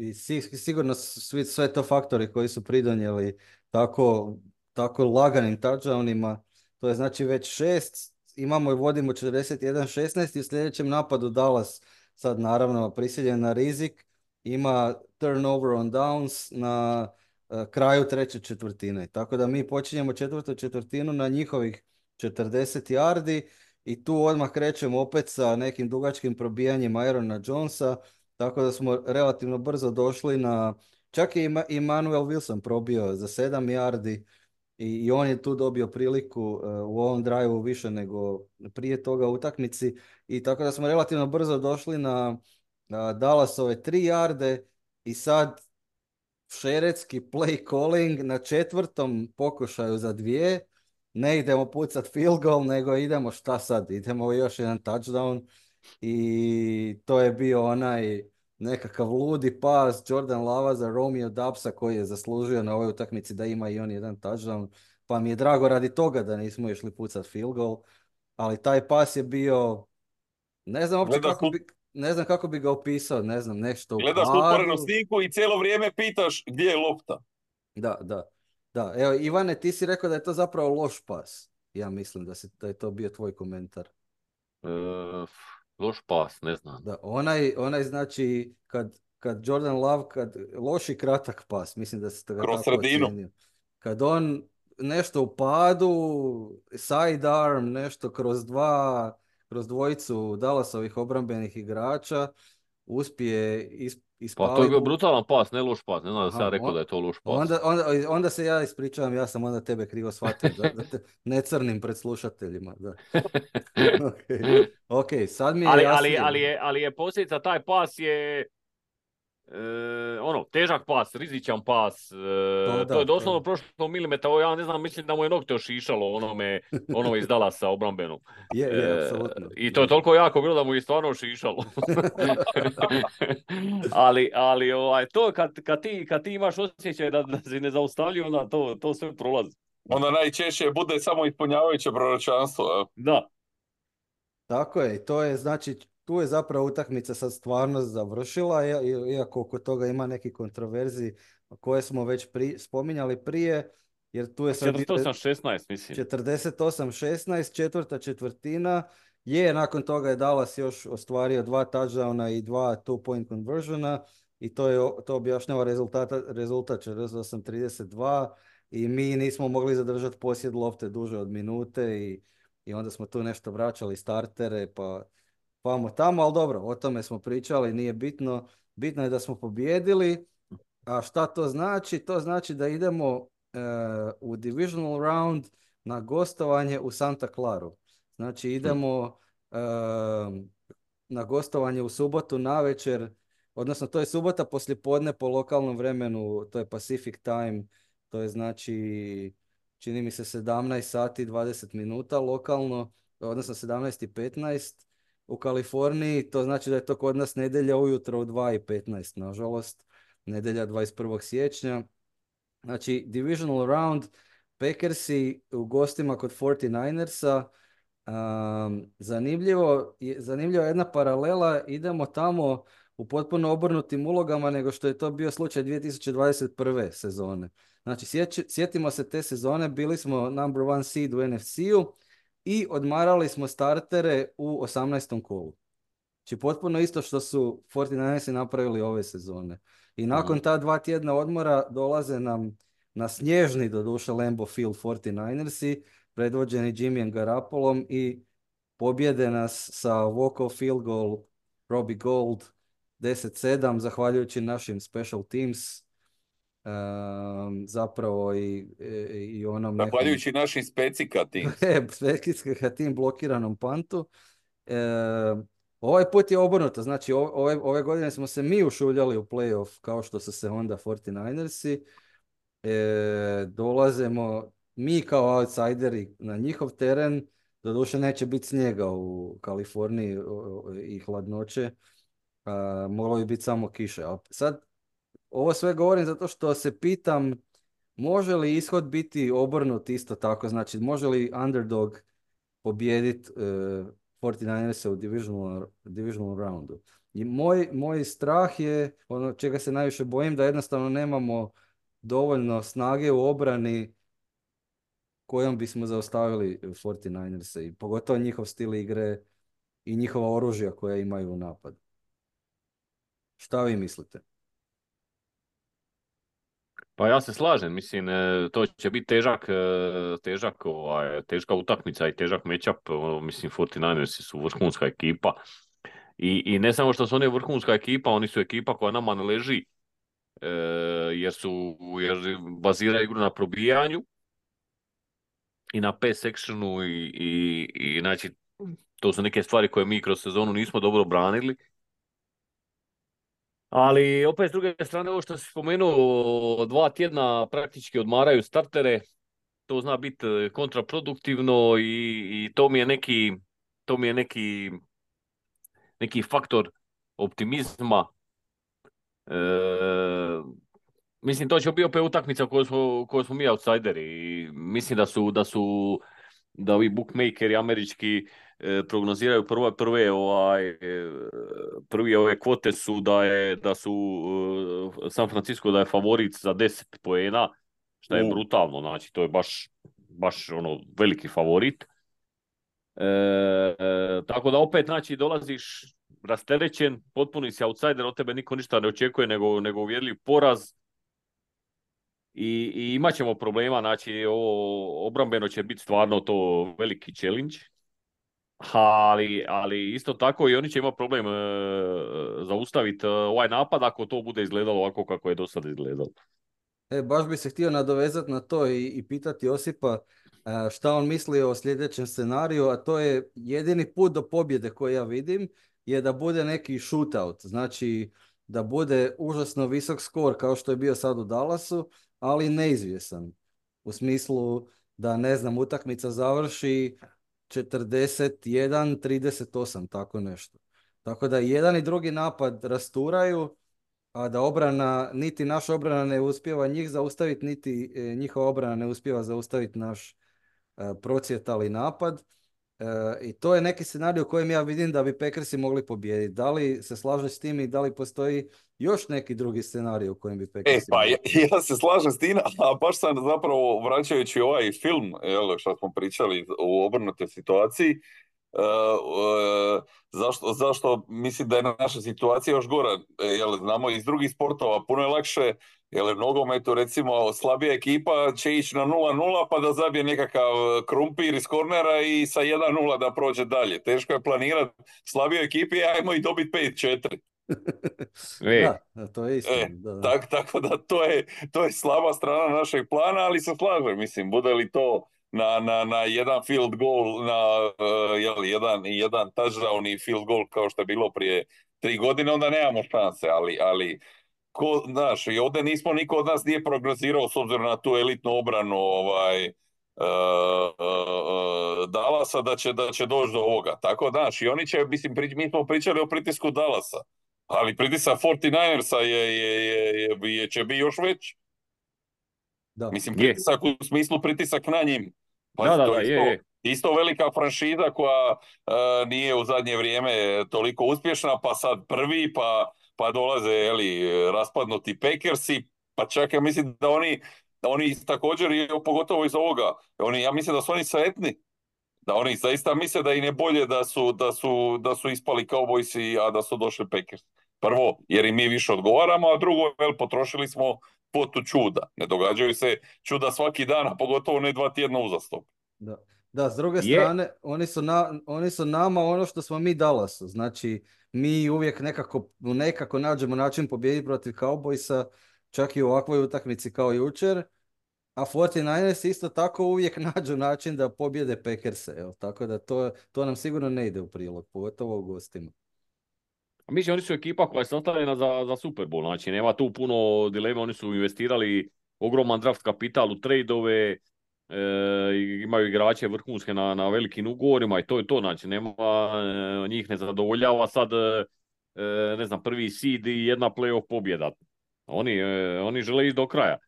I, sigurno svi, sve to faktori koji su pridonijeli tako, tako laganim touchdownima. To je znači već šest imamo i vodimo 41-16 i u sljedećem napadu Dallas sad naravno prisiljen na rizik ima turnover on downs na uh, kraju treće četvrtine. Tako da mi počinjemo četvrtu četvrtinu na njihovih 40 yardi i tu odmah krećemo opet sa nekim dugačkim probijanjem Irona Jonesa, tako da smo relativno brzo došli na, čak je i Manuel Wilson probio za 7 yardi i, i on je tu dobio priliku uh, u ovom drive više nego prije toga utakmici i tako da smo relativno brzo došli na Dallasove 3 yarde i sad šeretski play calling na četvrtom pokušaju za dvije. Ne idemo pucat field goal, nego idemo šta sad, idemo još jedan touchdown i to je bio onaj nekakav ludi pas Jordan Lava za Romeo Dubsa koji je zaslužio na ovoj utakmici da ima i on jedan touchdown. Pa mi je drago radi toga da nismo išli pucat field goal, ali taj pas je bio, ne znam uopće kako bi, ne znam kako bi ga opisao, ne znam, nešto Gledaš utvorenu sniku i cijelo vrijeme pitaš gdje je lopta. Da, da. Da, evo Ivane, ti si rekao da je to zapravo loš pas. Ja mislim da, si, da je to bio tvoj komentar. E, loš pas, ne znam. Da, onaj, onaj znači kad, kad Jordan Love, kad loši kratak pas, mislim da se ga Kroz tako sredinu. Kad on nešto u padu, side arm, nešto kroz dva, kroz dvojicu Dallasovih obrambenih igrača uspije. Pa to je bio brutalan pas, ne loš pas. Ne znam da sam ja rekao da je to loš pas. Onda, onda, onda se ja ispričavam, ja sam onda tebe krivo shvatio, da, da te ne crnim pred slušateljima. Da. ok, okay sad mi je ali, ali, ali, je, ali je posljedica, taj pas je E, ono, težak pas, rizičan pas, e, to, to je doslovno to. prošlo milimetar, ja ne znam, mislim da mu je nokte ošišalo onome, onome iz Dalasa obrambenom. Je, je, e, apsolutno. I to je toliko jako bilo da mu je stvarno ošišalo. ali, ali ovaj, to kad, kad, ti, kad ti imaš osjećaj da, da si nezaustavljiv, onda to, to sve prolazi. Onda najčešće bude samo ispunjavajuće proročanstvo. Da. Tako je, to je znači tu je zapravo utakmica sad stvarno završila, iako oko toga ima neki kontroverzi koje smo već pri, spominjali prije, jer tu je sad... 48-16, mislim. 48-16, četvrta četvrtina, je, nakon toga je Dallas još ostvario dva touchdowna i dva two-point conversiona i to, je, to objašnjava rezultata, rezultat 48-32 i mi nismo mogli zadržati posjed lopte duže od minute i, i onda smo tu nešto vraćali startere, pa vamo tamo, ali dobro, o tome smo pričali, nije bitno. Bitno je da smo pobijedili. A šta to znači? To znači da idemo uh, u divisional round na gostovanje u Santa Claru. Znači idemo uh, na gostovanje u subotu na večer, odnosno to je subota poslijepodne po lokalnom vremenu, to je Pacific time, to je znači čini mi se 17 sati 20 minuta lokalno, odnosno 17 i 15 u Kaliforniji, to znači da je to kod nas nedjelja ujutro u 2.15, nažalost, nedjelja 21. siječnja. Znači, divisional round, Packersi u gostima kod 49ersa, um, zanimljivo, zanimljiva jedna paralela, idemo tamo u potpuno obrnutim ulogama nego što je to bio slučaj 2021. sezone. Znači, sjetimo se te sezone, bili smo number one seed u NFC-u, i odmarali smo startere u 18. kolu. Znači potpuno isto što su 49 napravili ove sezone. I nakon ta dva tjedna odmora dolaze nam na snježni doduše Lambo Field 49ersi, predvođeni Jimmy Garapolom i pobjede nas sa walk field goal Robbie Gold 10-7 zahvaljujući našim special teams zapravo i, i onom Zahvaljujući nekom... našim specika tim. specika tim blokiranom pantu. E, ovaj put je obrnuto, znači ove, ove godine smo se mi ušuljali u playoff kao što su se onda 49ersi. E, dolazimo mi kao outsideri na njihov teren, doduše neće biti snijega u Kaliforniji i hladnoće, a, moglo bi biti samo kiše. A sad ovo sve govorim zato što se pitam može li ishod biti obrnut isto tako, znači može li underdog pobijediti uh, 49ers u divisional, divisional roundu. I moj, moj strah je, ono čega se najviše bojim, da jednostavno nemamo dovoljno snage u obrani kojom bismo zaustavili 49ers i pogotovo njihov stil igre i njihova oružja koja imaju u napadu. Šta vi mislite? Pa ja se slažem, mislim, e, to će biti težak, e, težak, ovaj, teška utakmica i težak matchup, ono, mislim, 49ersi su vrhunska ekipa. I, I ne samo što su oni vrhunska ekipa, oni su ekipa koja nama ne leži, e, jer su, jer bazira igru na probijanju i na pass sectionu i, i, i znači, to su neke stvari koje mi kroz sezonu nismo dobro branili ali opet s druge strane, ovo što si spomenuo, dva tjedna praktički odmaraju startere, to zna biti e, kontraproduktivno i, i to mi je neki, to mi je neki, neki faktor optimizma. E, mislim, to će biti opet utakmica koju smo, koju smo mi outsideri i mislim da su, da su da ovi bookmakeri američki prognoziraju prve, prve ovaj, e, prvi ove kvote su da je da su e, San Francisco da je favorit za 10 poena, što je brutalno, znači to je baš, baš ono veliki favorit. E, tako da opet znači dolaziš rasterećen, potpuni si outsider, od tebe niko ništa ne očekuje nego, nego uvjerljiv poraz. I, i imat ćemo problema, znači ovo obrambeno će biti stvarno to veliki challenge ali, ali isto tako i oni će imati problem e, zaustaviti e, ovaj napad ako to bude izgledalo ovako kako je do sada izgledalo. E, baš bi se htio nadovezati na to i, i pitati Josipa e, šta on misli o sljedećem scenariju, a to je jedini put do pobjede koji ja vidim je da bude neki shootout, znači da bude užasno visok skor kao što je bio sad u Dallasu, ali neizvjesan. U smislu da, ne znam, utakmica završi 41, 38, tako nešto. Tako da jedan i drugi napad rasturaju, a da obrana, niti naša obrana ne uspjeva njih zaustaviti, niti e, njihova obrana ne uspjeva zaustaviti naš e, procjetali napad. E, I to je neki scenarij u kojem ja vidim da bi Packersi mogli pobijediti. Da li se slažeš s tim i da li postoji još neki drugi scenarij u kojem bi Packersi... E, pa ja, ja, se slažem s tim, a baš sam zapravo vraćajući ovaj film, jel, što smo pričali u obrnutoj situaciji, zašto, zašto mislim da je naša situacija još gora, jel, znamo iz drugih sportova, puno je lakše jer nogometu recimo slabija ekipa će ići na 0-0 pa da zabije nekakav krumpir iz kornera i sa 1-0 da prođe dalje. Teško je planirati slabiju ekipi, ajmo i dobiti 5-4. da, to je isto. E, tak, tako da to je, to je slaba strana našeg plana, ali se slažem, mislim, bude li to na, na, na jedan field goal, na uh, jel, jedan, jedan touchdown i field goal kao što je bilo prije tri godine, onda nemamo šanse, ali, ali ko, znaš, i ovdje nismo, niko od nas nije prognozirao s obzirom na tu elitnu obranu ovaj, uh, uh, Dalasa da će, da će doći do ovoga. Tako, znaš, i oni će, mislim, mi smo pričali o pritisku Dalasa, ali pritisak 49ersa je, je, je, je, će biti još veći. Da. Mislim, pritisak u smislu pritisak na njim. Pa da, da, da, isto, je, isto velika franšiza koja uh, nije u zadnje vrijeme toliko uspješna, pa sad prvi, pa pa dolaze eli, raspadnuti Packersi, pa čak ja mislim da oni, da oni također, pogotovo iz ovoga, oni, ja mislim da su oni sretni, da oni zaista misle da im je bolje da su, da su, da su ispali Cowboysi, a da su došli Packers. Prvo, jer i mi više odgovaramo, a drugo, vel, potrošili smo potu čuda. Ne događaju se čuda svaki dan, a pogotovo ne dva tjedna uzastop. Da. Da, s druge strane, oni su, na, oni su nama ono što smo mi Dallasu. Znači, mi uvijek nekako, nekako nađemo način pobijediti protiv Cowboysa, čak i u ovakvoj utakmici kao jučer. A 49ers isto tako uvijek nađu način da pobjede Packerse. Evo. Tako da to, to nam sigurno ne ide u prilog, pogotovo u gostima. Mislim, oni su ekipa koja je sastavljena za, za Super Bowl, znači nema tu puno dilema, oni su investirali ogroman draft kapital u tradeove, e, imaju igrače vrhunske na, na velikim ugovorima i to je to, znači nema, e, njih ne zadovoljava sad, e, ne znam, prvi seed i jedna playoff pobjeda. Oni, e, oni žele ići do kraja.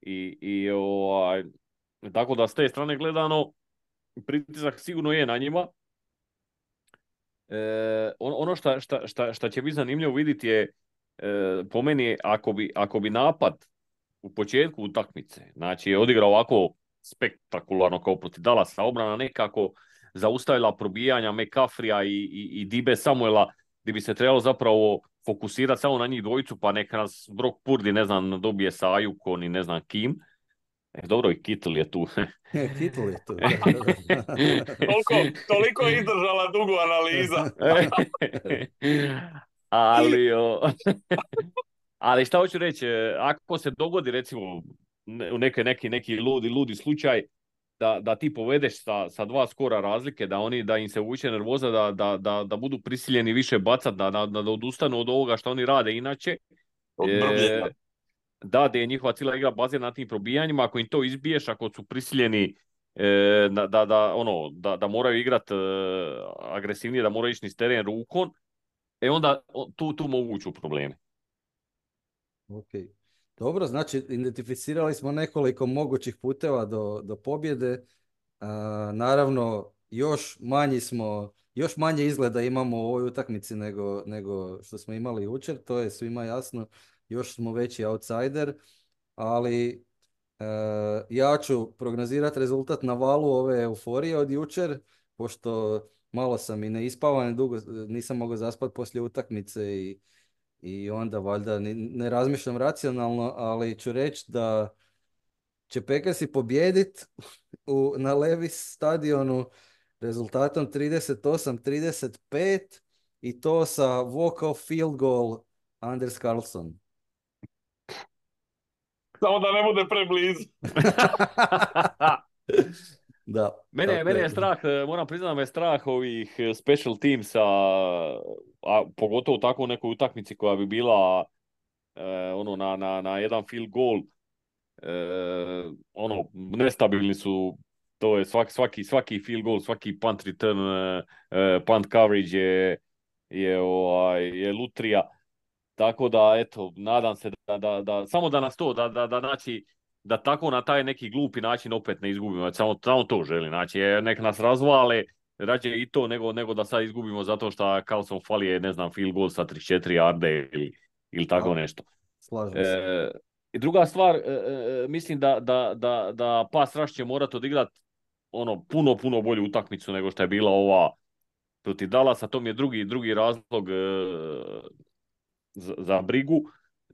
I, i ovaj, tako da s te strane gledano, pritisak sigurno je na njima. E, ono što šta, šta, šta će biti zanimljivo vidjeti je, e, po meni, ako bi, ako bi napad u početku utakmice, znači je odigrao ovako spektakularno kao protiv Dallasa. Obrana nekako zaustavila probijanja McCaffrey i, i, i Dibe Samuela, gdje bi se trebalo zapravo fokusirati samo na njih dvojicu, pa neka nas Brock Purdy, ne znam, dobije sa Ajukon i ne znam kim. E, dobro, i Kittle je tu. Kittle je tu. toliko, toliko je izdržala dugo analiza. ali, o, ali šta hoću reći, ako se dogodi recimo u neke, neki, neki ludi, ludi slučaj, da, da ti povedeš sa, sa dva skora razlike, da oni da im se uvuče nervoza, da, da, da, da budu prisiljeni više bacati, da, da, da odustanu od ovoga što oni rade inače. E, da, da je njihova cijela igra bazirana na tim probijanjima, ako im to izbiješ, ako su prisiljeni e, da, da, ono, da, da moraju igrati e, agresivnije, da moraju ići niz teren rukom, e onda tu, tu mogu probleme. Ok. Dobro, znači identificirali smo nekoliko mogućih puteva do, do pobjede. naravno, još manji smo, još manje izgleda imamo u ovoj utakmici nego, nego što smo imali jučer, to je svima jasno. Još smo veći outsider, ali e, ja ću prognozirati rezultat na valu ove euforije od jučer, pošto malo sam i neispavan, dugo nisam mogao zaspati poslije utakmice i i onda valjda ne razmišljam racionalno, ali ću reći da će Packersi pobijedit u, na Levis stadionu rezultatom 38-35 i to sa walk-off field goal Anders Carlson. Samo da ne bude preblizu. da. Mene, mene je strah, e, moram priznati da me je strah ovih e, special teamsa, a pogotovo tako u nekoj utakmici koja bi bila e, ono na, na, na jedan field goal. E, ono, nestabilni su, to je svaki, svaki, svaki field goal, svaki punt return, punt coverage je, je, ovaj, je lutrija. Tako da, eto, nadam se da, da, da samo da nas to, da, da, da znači, da tako na taj neki glupi način opet ne izgubimo. Samo, samo to želim. Znači, nek nas razvale, rađe i to nego, nego da sad izgubimo zato što Carlson fali je, ne znam, field goal sa 34 yarde ili, ili tako nešto. Slažem se. E, I druga stvar, e, e, mislim da, da, da, da pas Raš će morati odigrati ono puno, puno bolju utakmicu nego što je bila ova protiv Dallasa. To mi je drugi, drugi razlog za, za brigu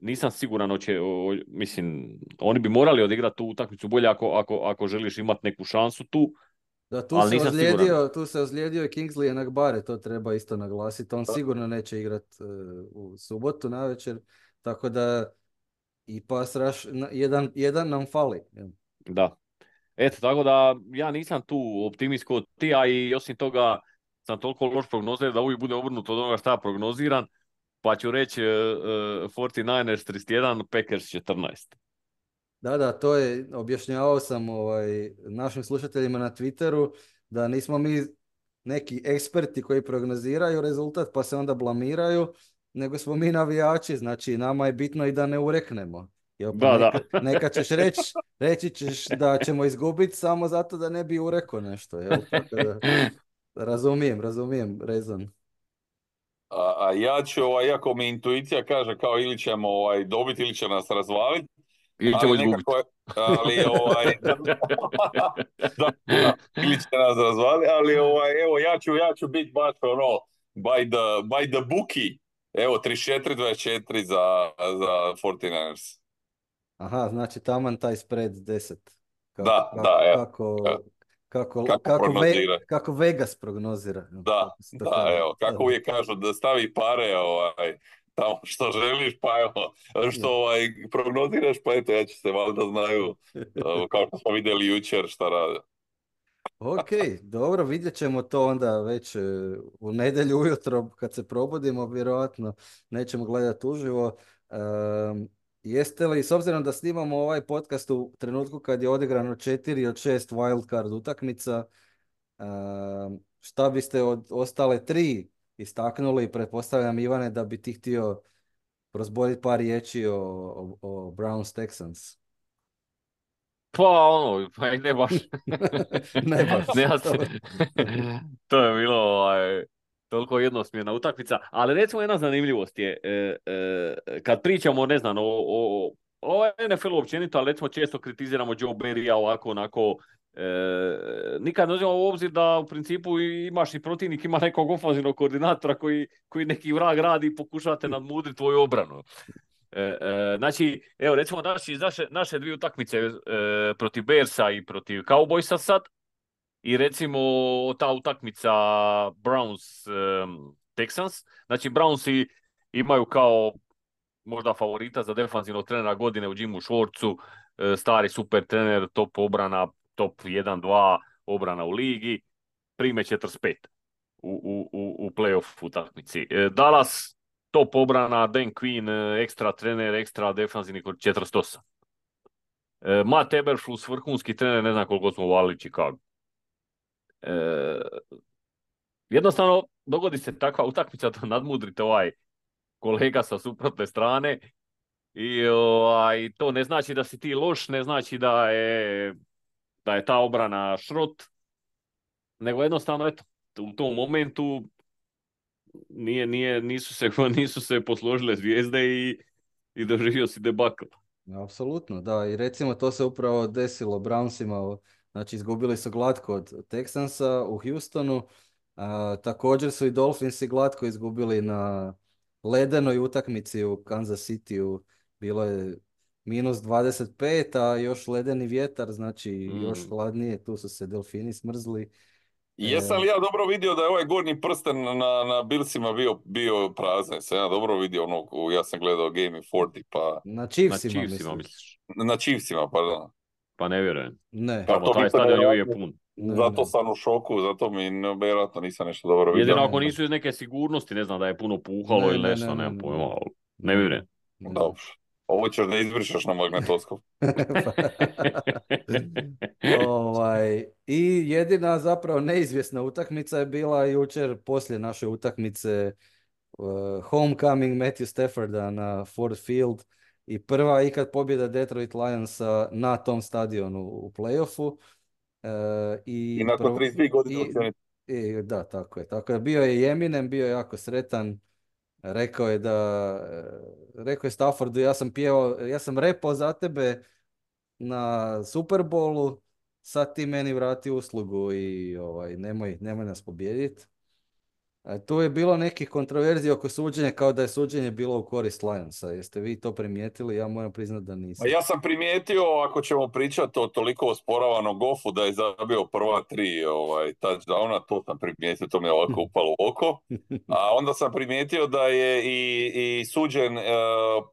nisam siguran oće, mislim, oni bi morali odigrati tu utakmicu bolje ako, ako, ako želiš imati neku šansu tu. Da, tu se, ozlijedio, tu se ozlijedio Kingsley Enagbare, to treba isto naglasiti. On sigurno neće igrati uh, u subotu na večer, tako da i pas raš, jedan, jedan nam fali. Da. Eto, tako da ja nisam tu optimist kod ti, a i osim toga sam toliko loš prognozer da uvijek bude obrnuto od onoga šta prognoziran pa ću reći uh, uh, 49ers 31, Packers 14. Da, da, to je, objašnjavao sam ovaj, našim slušateljima na Twitteru, da nismo mi neki eksperti koji prognoziraju rezultat pa se onda blamiraju, nego smo mi navijači, znači nama je bitno i da ne ureknemo. Jel, pa da, neka, da. neka ćeš reći, reći ćeš da ćemo izgubiti samo zato da ne bi urekao nešto. Jel? Tako da, razumijem, razumijem rezon. A, a ja ću, ovaj, iako mi intuicija kaže kao ili ćemo ovaj, dobiti ili će nas razvaliti, ili ćemo izgubiti. Ali, ovaj, da, da, ili će nas razvaliti, ali ovaj, evo, ja ću, ja ću biti baš ono, by the, by the bookie. Evo, 34-24 za, za 49ers. Aha, znači taman taj spread 10. Kako, da, da, evo. Kako, kako, kako, kako, ve, kako Vegas prognozira. Da, da, evo, kako uvijek kažu da stavi pare ovaj, tamo što želiš, pa evo, što ovaj, prognoziraš, pa eto, ja ću se valjda znaju, kako smo vidjeli jučer šta rade. Ok, dobro, vidjet ćemo to onda već e, u nedjelju ujutro kad se probudimo, vjerojatno nećemo gledati uživo. Um, Jeste li, s obzirom da snimamo ovaj podcast u trenutku kad je odigrano četiri od šest wildcard utakmica, ehm, šta biste od ostale tri istaknuli, pretpostavljam Ivane da bi ti htio prozboriti par riječi o, o, o Browns Texans. Pa ono, pa ne baš. ne baš. to je bilo ovaj, toliko jednosmjerna utakmica, ali recimo jedna zanimljivost je, e, e, kad pričamo, ne znam, o, o je NFL općenito, ali recimo često kritiziramo Joe Berrya ovako, onako, e, nikad ne uzimamo u obzir da u principu imaš i protivnik, ima nekog ofanzivnog koordinatora koji, koji neki vrag radi i pokušate nadmudriti tvoju obranu. E, e, znači, evo recimo naši, naše, naše dvije utakmice e, protiv Bearsa i protiv Cowboysa sad i recimo ta utakmica Browns Texans, znači Brownsi imaju kao možda favorita za defanzivnog trenera godine u Jimu Švorcu, stari super trener, top obrana, top 1-2 obrana u ligi, prime 45 u, u, u, u playoff utakmici. Dallas top obrana, Dan Quinn, e, ekstra trener, ekstra defanzivni kod 48. E, Matt Eberflus, vrhunski trener, ne znam koliko smo valili Chicago. E, jednostavno, dogodi se takva utakmica da nadmudrite ovaj kolega sa suprotne strane i ovaj, to ne znači da si ti loš, ne znači da je, da je ta obrana šrot, nego jednostavno, eto, u tom momentu nije, nije, nisu, se, nisu se posložile zvijezde i, i doživio si debakl. Apsolutno, da. I recimo to se upravo desilo Brownsima. Znači izgubili su glatko od Texansa u Houstonu. A, također su i Dolphinsi glatko izgubili na ledenoj utakmici u Kansas City. Bilo je minus 25, a još ledeni vjetar, znači još mm. hladnije. Tu su se delfini smrzli. Jesam li ja dobro vidio da je ovaj gornji prsten na, na Billsima bio, bio prazan? Sam ja dobro vidio ono, ja sam gledao Game in 40 pa... Na Chiefsima, na Chiefsima misliš? Na Chiefsima, pardon. Pa ne vjerujem. Ne. Pa to taj stadion je pun. Ne, zato sam u šoku, zato mi vjerojatno nisam nešto dobro vidio. Jedino ako nisu iz neke sigurnosti, ne znam da je puno puhalo ne, ili nešto, ne, ne, ne, ne, ne vjerujem. Dobro. Ovo ćeš da izbrišeš na magnetoskop. ovaj, I jedina zapravo neizvjesna utakmica je bila jučer poslije naše utakmice uh, homecoming Matthew Stafforda na Ford Field i prva ikad pobjeda Detroit Lionsa na tom stadionu u playoffu. Uh, i, I nakon 32 godine i, i, da, tako je. Tako je. Bio je Jeminem, bio je jako sretan Rekao je da, e, rekao je Staffordu, ja sam pjevao, ja sam repao za tebe na Superbolu, sad ti meni vrati uslugu i ovaj, nemoj, nemoj nas pobijediti. E, tu je bilo nekih kontroverzija oko suđenja kao da je suđenje bilo u korist Lionsa. Jeste vi to primijetili? Ja moram priznati da nisam. Ja sam primijetio, ako ćemo pričati o toliko osporavanom gofu, da je zabio prva tri ovaj, touchdowna, to sam primijetio, to mi je ovako upalo u oko. A onda sam primijetio da je i, i suđen uh,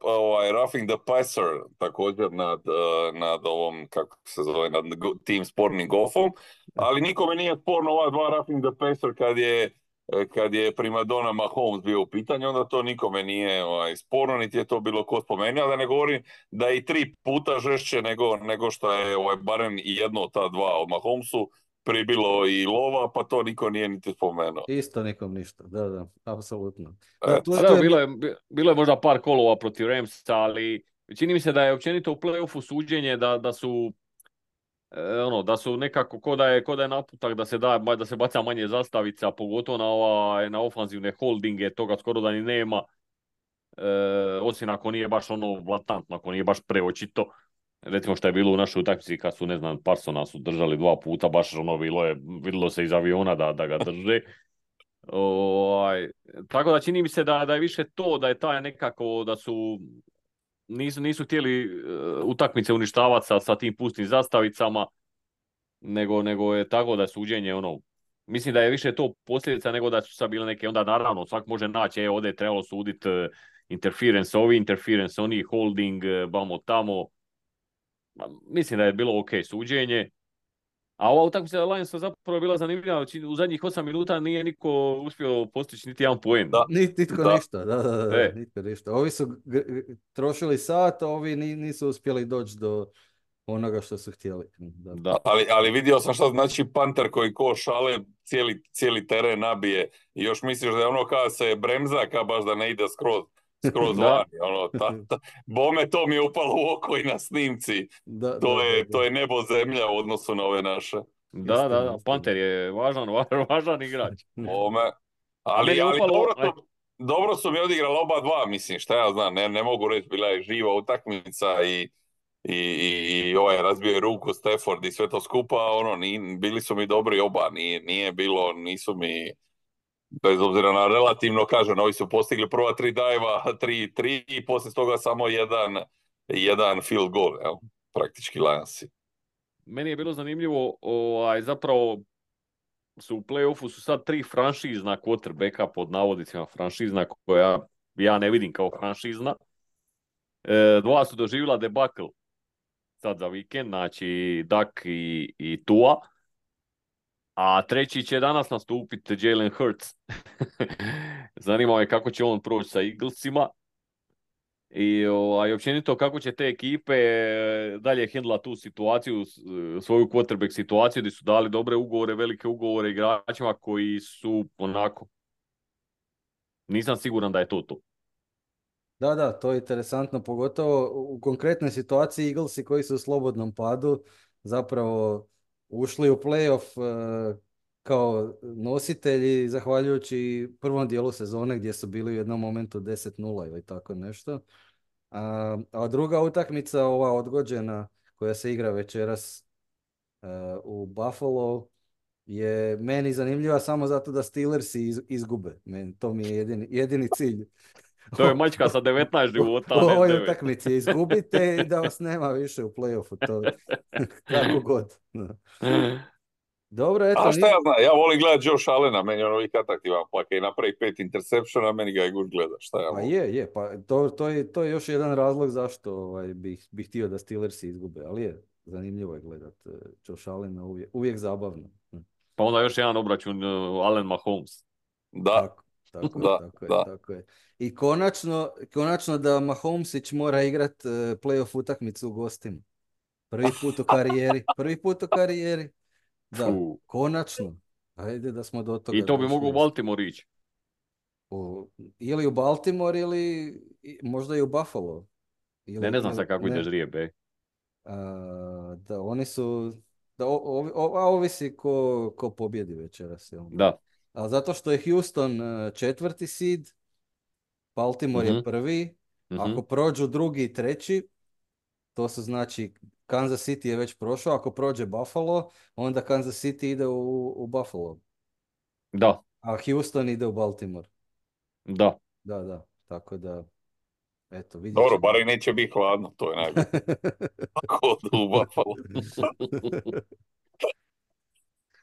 ovaj, roughing the passer također nad, uh, nad ovom, kako se zove, nad tim spornim gofom. Ali nikome nije sporno ova dva roughing the passer kad je E, kad je primadona Mahomes bio u pitanju, onda to nikome nije ovaj, sporno, niti je to bilo ko spomenuo, da ne govorim da je i tri puta žešće nego, nego što je ovaj, barem i jedno od ta dva od Mahomesu pribilo i lova, pa to niko nije niti spomenuo. Isto nikom ništa, da, da, apsolutno. Da, bilo, je, bilo je možda par kolova protiv Ramsa, ali čini mi se da je općenito u playoffu suđenje da, da su E, ono, da su nekako, ko da je, ko da je naputak da se da, da se baca manje zastavica, pogotovo na, ova, na ofanzivne holdinge, toga skoro da ni nema. E, osim ako nije baš ono blatantno, ako nije baš preočito. Recimo što je bilo u našoj utakmici kad su, ne znam, Parsona su držali dva puta, baš ono bilo je, vidjelo se iz aviona da, da ga drže. Ovaj, tako da čini mi se da, da je više to, da je taj nekako, da su nisu, nisu htjeli uh, utakmice uništavati sa, sa tim pustim zastavicama, nego, nego je tako da suđenje ono, mislim da je više to posljedica nego da su sad bile neke, onda naravno svak može naći, e, ovdje je trebalo suditi uh, interference ovi, interference oni, holding, bamo tamo. Mislim da je bilo ok suđenje. A ova utakmica Lionsa zapravo je bila zanimljiva. U zadnjih 8 minuta nije niko uspio postići niti jedan poen. Da. Nitko da. ništa, da, da, da, e. nitko ništa. Ovi su trošili sat, a ovi nisu uspjeli doći do onoga što su htjeli. Da. da. Ali, ali vidio sam što znači panter koji ko šale cijeli, cijeli teren nabije i još misliš da je ono kao se bremza, kao baš da ne ide skroz skroz vani. Ono, ta, ta, bome to mi je upalo u oko i na snimci. Da, to, da, je, da, to je nebo zemlja u odnosu na ove naše. Da, da, da, Panter je važan, važan igrač. Bome. Ali, ali upalo, dobro to... dobro su mi odigrali oba dva, mislim, šta ja znam, ne, ne mogu reći, bila je živa utakmica i, i, i, i ovaj razbio je ruku Stafford i sve to skupa, ono, ni, bili su mi dobri oba, nije, nije bilo, nisu mi, bez obzira na relativno, kažem, ovi su postigli prva tri tri, tri i poslije toga samo jedan, jedan field goal, jel? praktički Lionsi. Meni je bilo zanimljivo, ovaj, zapravo su u playoffu su sad tri franšizna quarterbacka pod navodicima franšizna koja ja ne vidim kao franšizna. E, dva su doživjela debakl sad za vikend, znači Duck i, i Tua. A treći će danas nastupiti Jalen Hurts. Zanima me kako će on proći sa Eaglesima. I ovaj, općenito kako će te ekipe e, dalje hendla tu situaciju, e, svoju quarterback situaciju gdje su dali dobre ugovore, velike ugovore igračima koji su onako nisam siguran da je to to. Da, da, to je interesantno, pogotovo u konkretnoj situaciji Eaglesi koji su u slobodnom padu zapravo ušli u playoff e, kao nositelji zahvaljujući prvom dijelu sezone gdje su bili u jednom momentu 10-0 ili tako nešto. A, a druga utakmica, ova odgođena koja se igra večeras e, u Buffalo, je meni zanimljiva samo zato da Steelersi izgube. Meni, to mi je jedini, jedini cilj. To je mačka sa 19 života. U ovoj utakmici izgubite i da vas nema više u playoffu. To, kako god. Dobro, eto. A šta ja znam, ja volim gledat Josh Allena, meni on uvijek atraktivan, pa kad napravi pet interseptiona, meni ga je guš gleda, šta ja Pa je, je, pa to, to, je, to je još jedan razlog zašto ovaj, bih, bih htio da Steelersi izgube, ali je, zanimljivo je gledat uh, Josh Allena, uvijek, uvijek zabavno. Pa onda još jedan obračun uh, Allen Mahomes. Da. Tako, tako, da, tako, da. Je, tako je. I konačno, konačno da Mahomesić mora igrat uh, playoff utakmicu u gostima. Prvi put u karijeri, prvi put u karijeri. Da, Fuh. konačno. Ajde da smo do toga. I to bi mogu u Baltimore ići. U, ili u Baltimore ili možda i u Buffalo. Ili, ne, ne znam sad kako ide žrijebe. A, da, oni su... Da, o, o, a ovisi ko, ko pobjedi večeras. Jel? Da. A zato što je Houston e, četvrti seed, Baltimore mm-hmm. je mhm. prvi, mm-hmm. ako prođu drugi i treći, to su znači Kansas City je već prošao, ako prođe Buffalo, onda Kansas City ide u, u Buffalo. Da. A Houston ide u Baltimore. Da. Da, da. Tako da, eto, vidjet Dobro, bar i neće biti hladno, to je najbolje. Ako u Buffalo.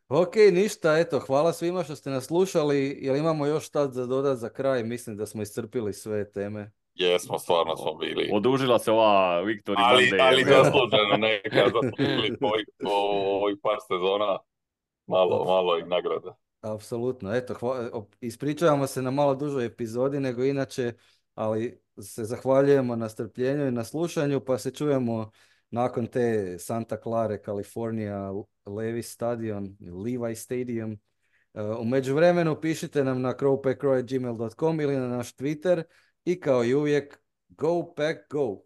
ok, ništa, eto, hvala svima što ste nas slušali. Jel imamo još šta za dodat za kraj? Mislim da smo iscrpili sve teme. Jesmo, stvarno smo bili. Odužila se ova Victory ali, Monday. Ali zasluženo neka, zaslužili ovih par sezona malo, malo i nagrada. Apsolutno, eto, ispričavamo se na malo dužoj epizodi nego inače, ali se zahvaljujemo na strpljenju i na slušanju, pa se čujemo nakon te Santa Clara, Kalifornija, Levi Stadion, Levi Stadium. U međuvremenu pišite nam na crowpackrow.gmail.com ili na naš Twitter i kao i uvijek, go pack go!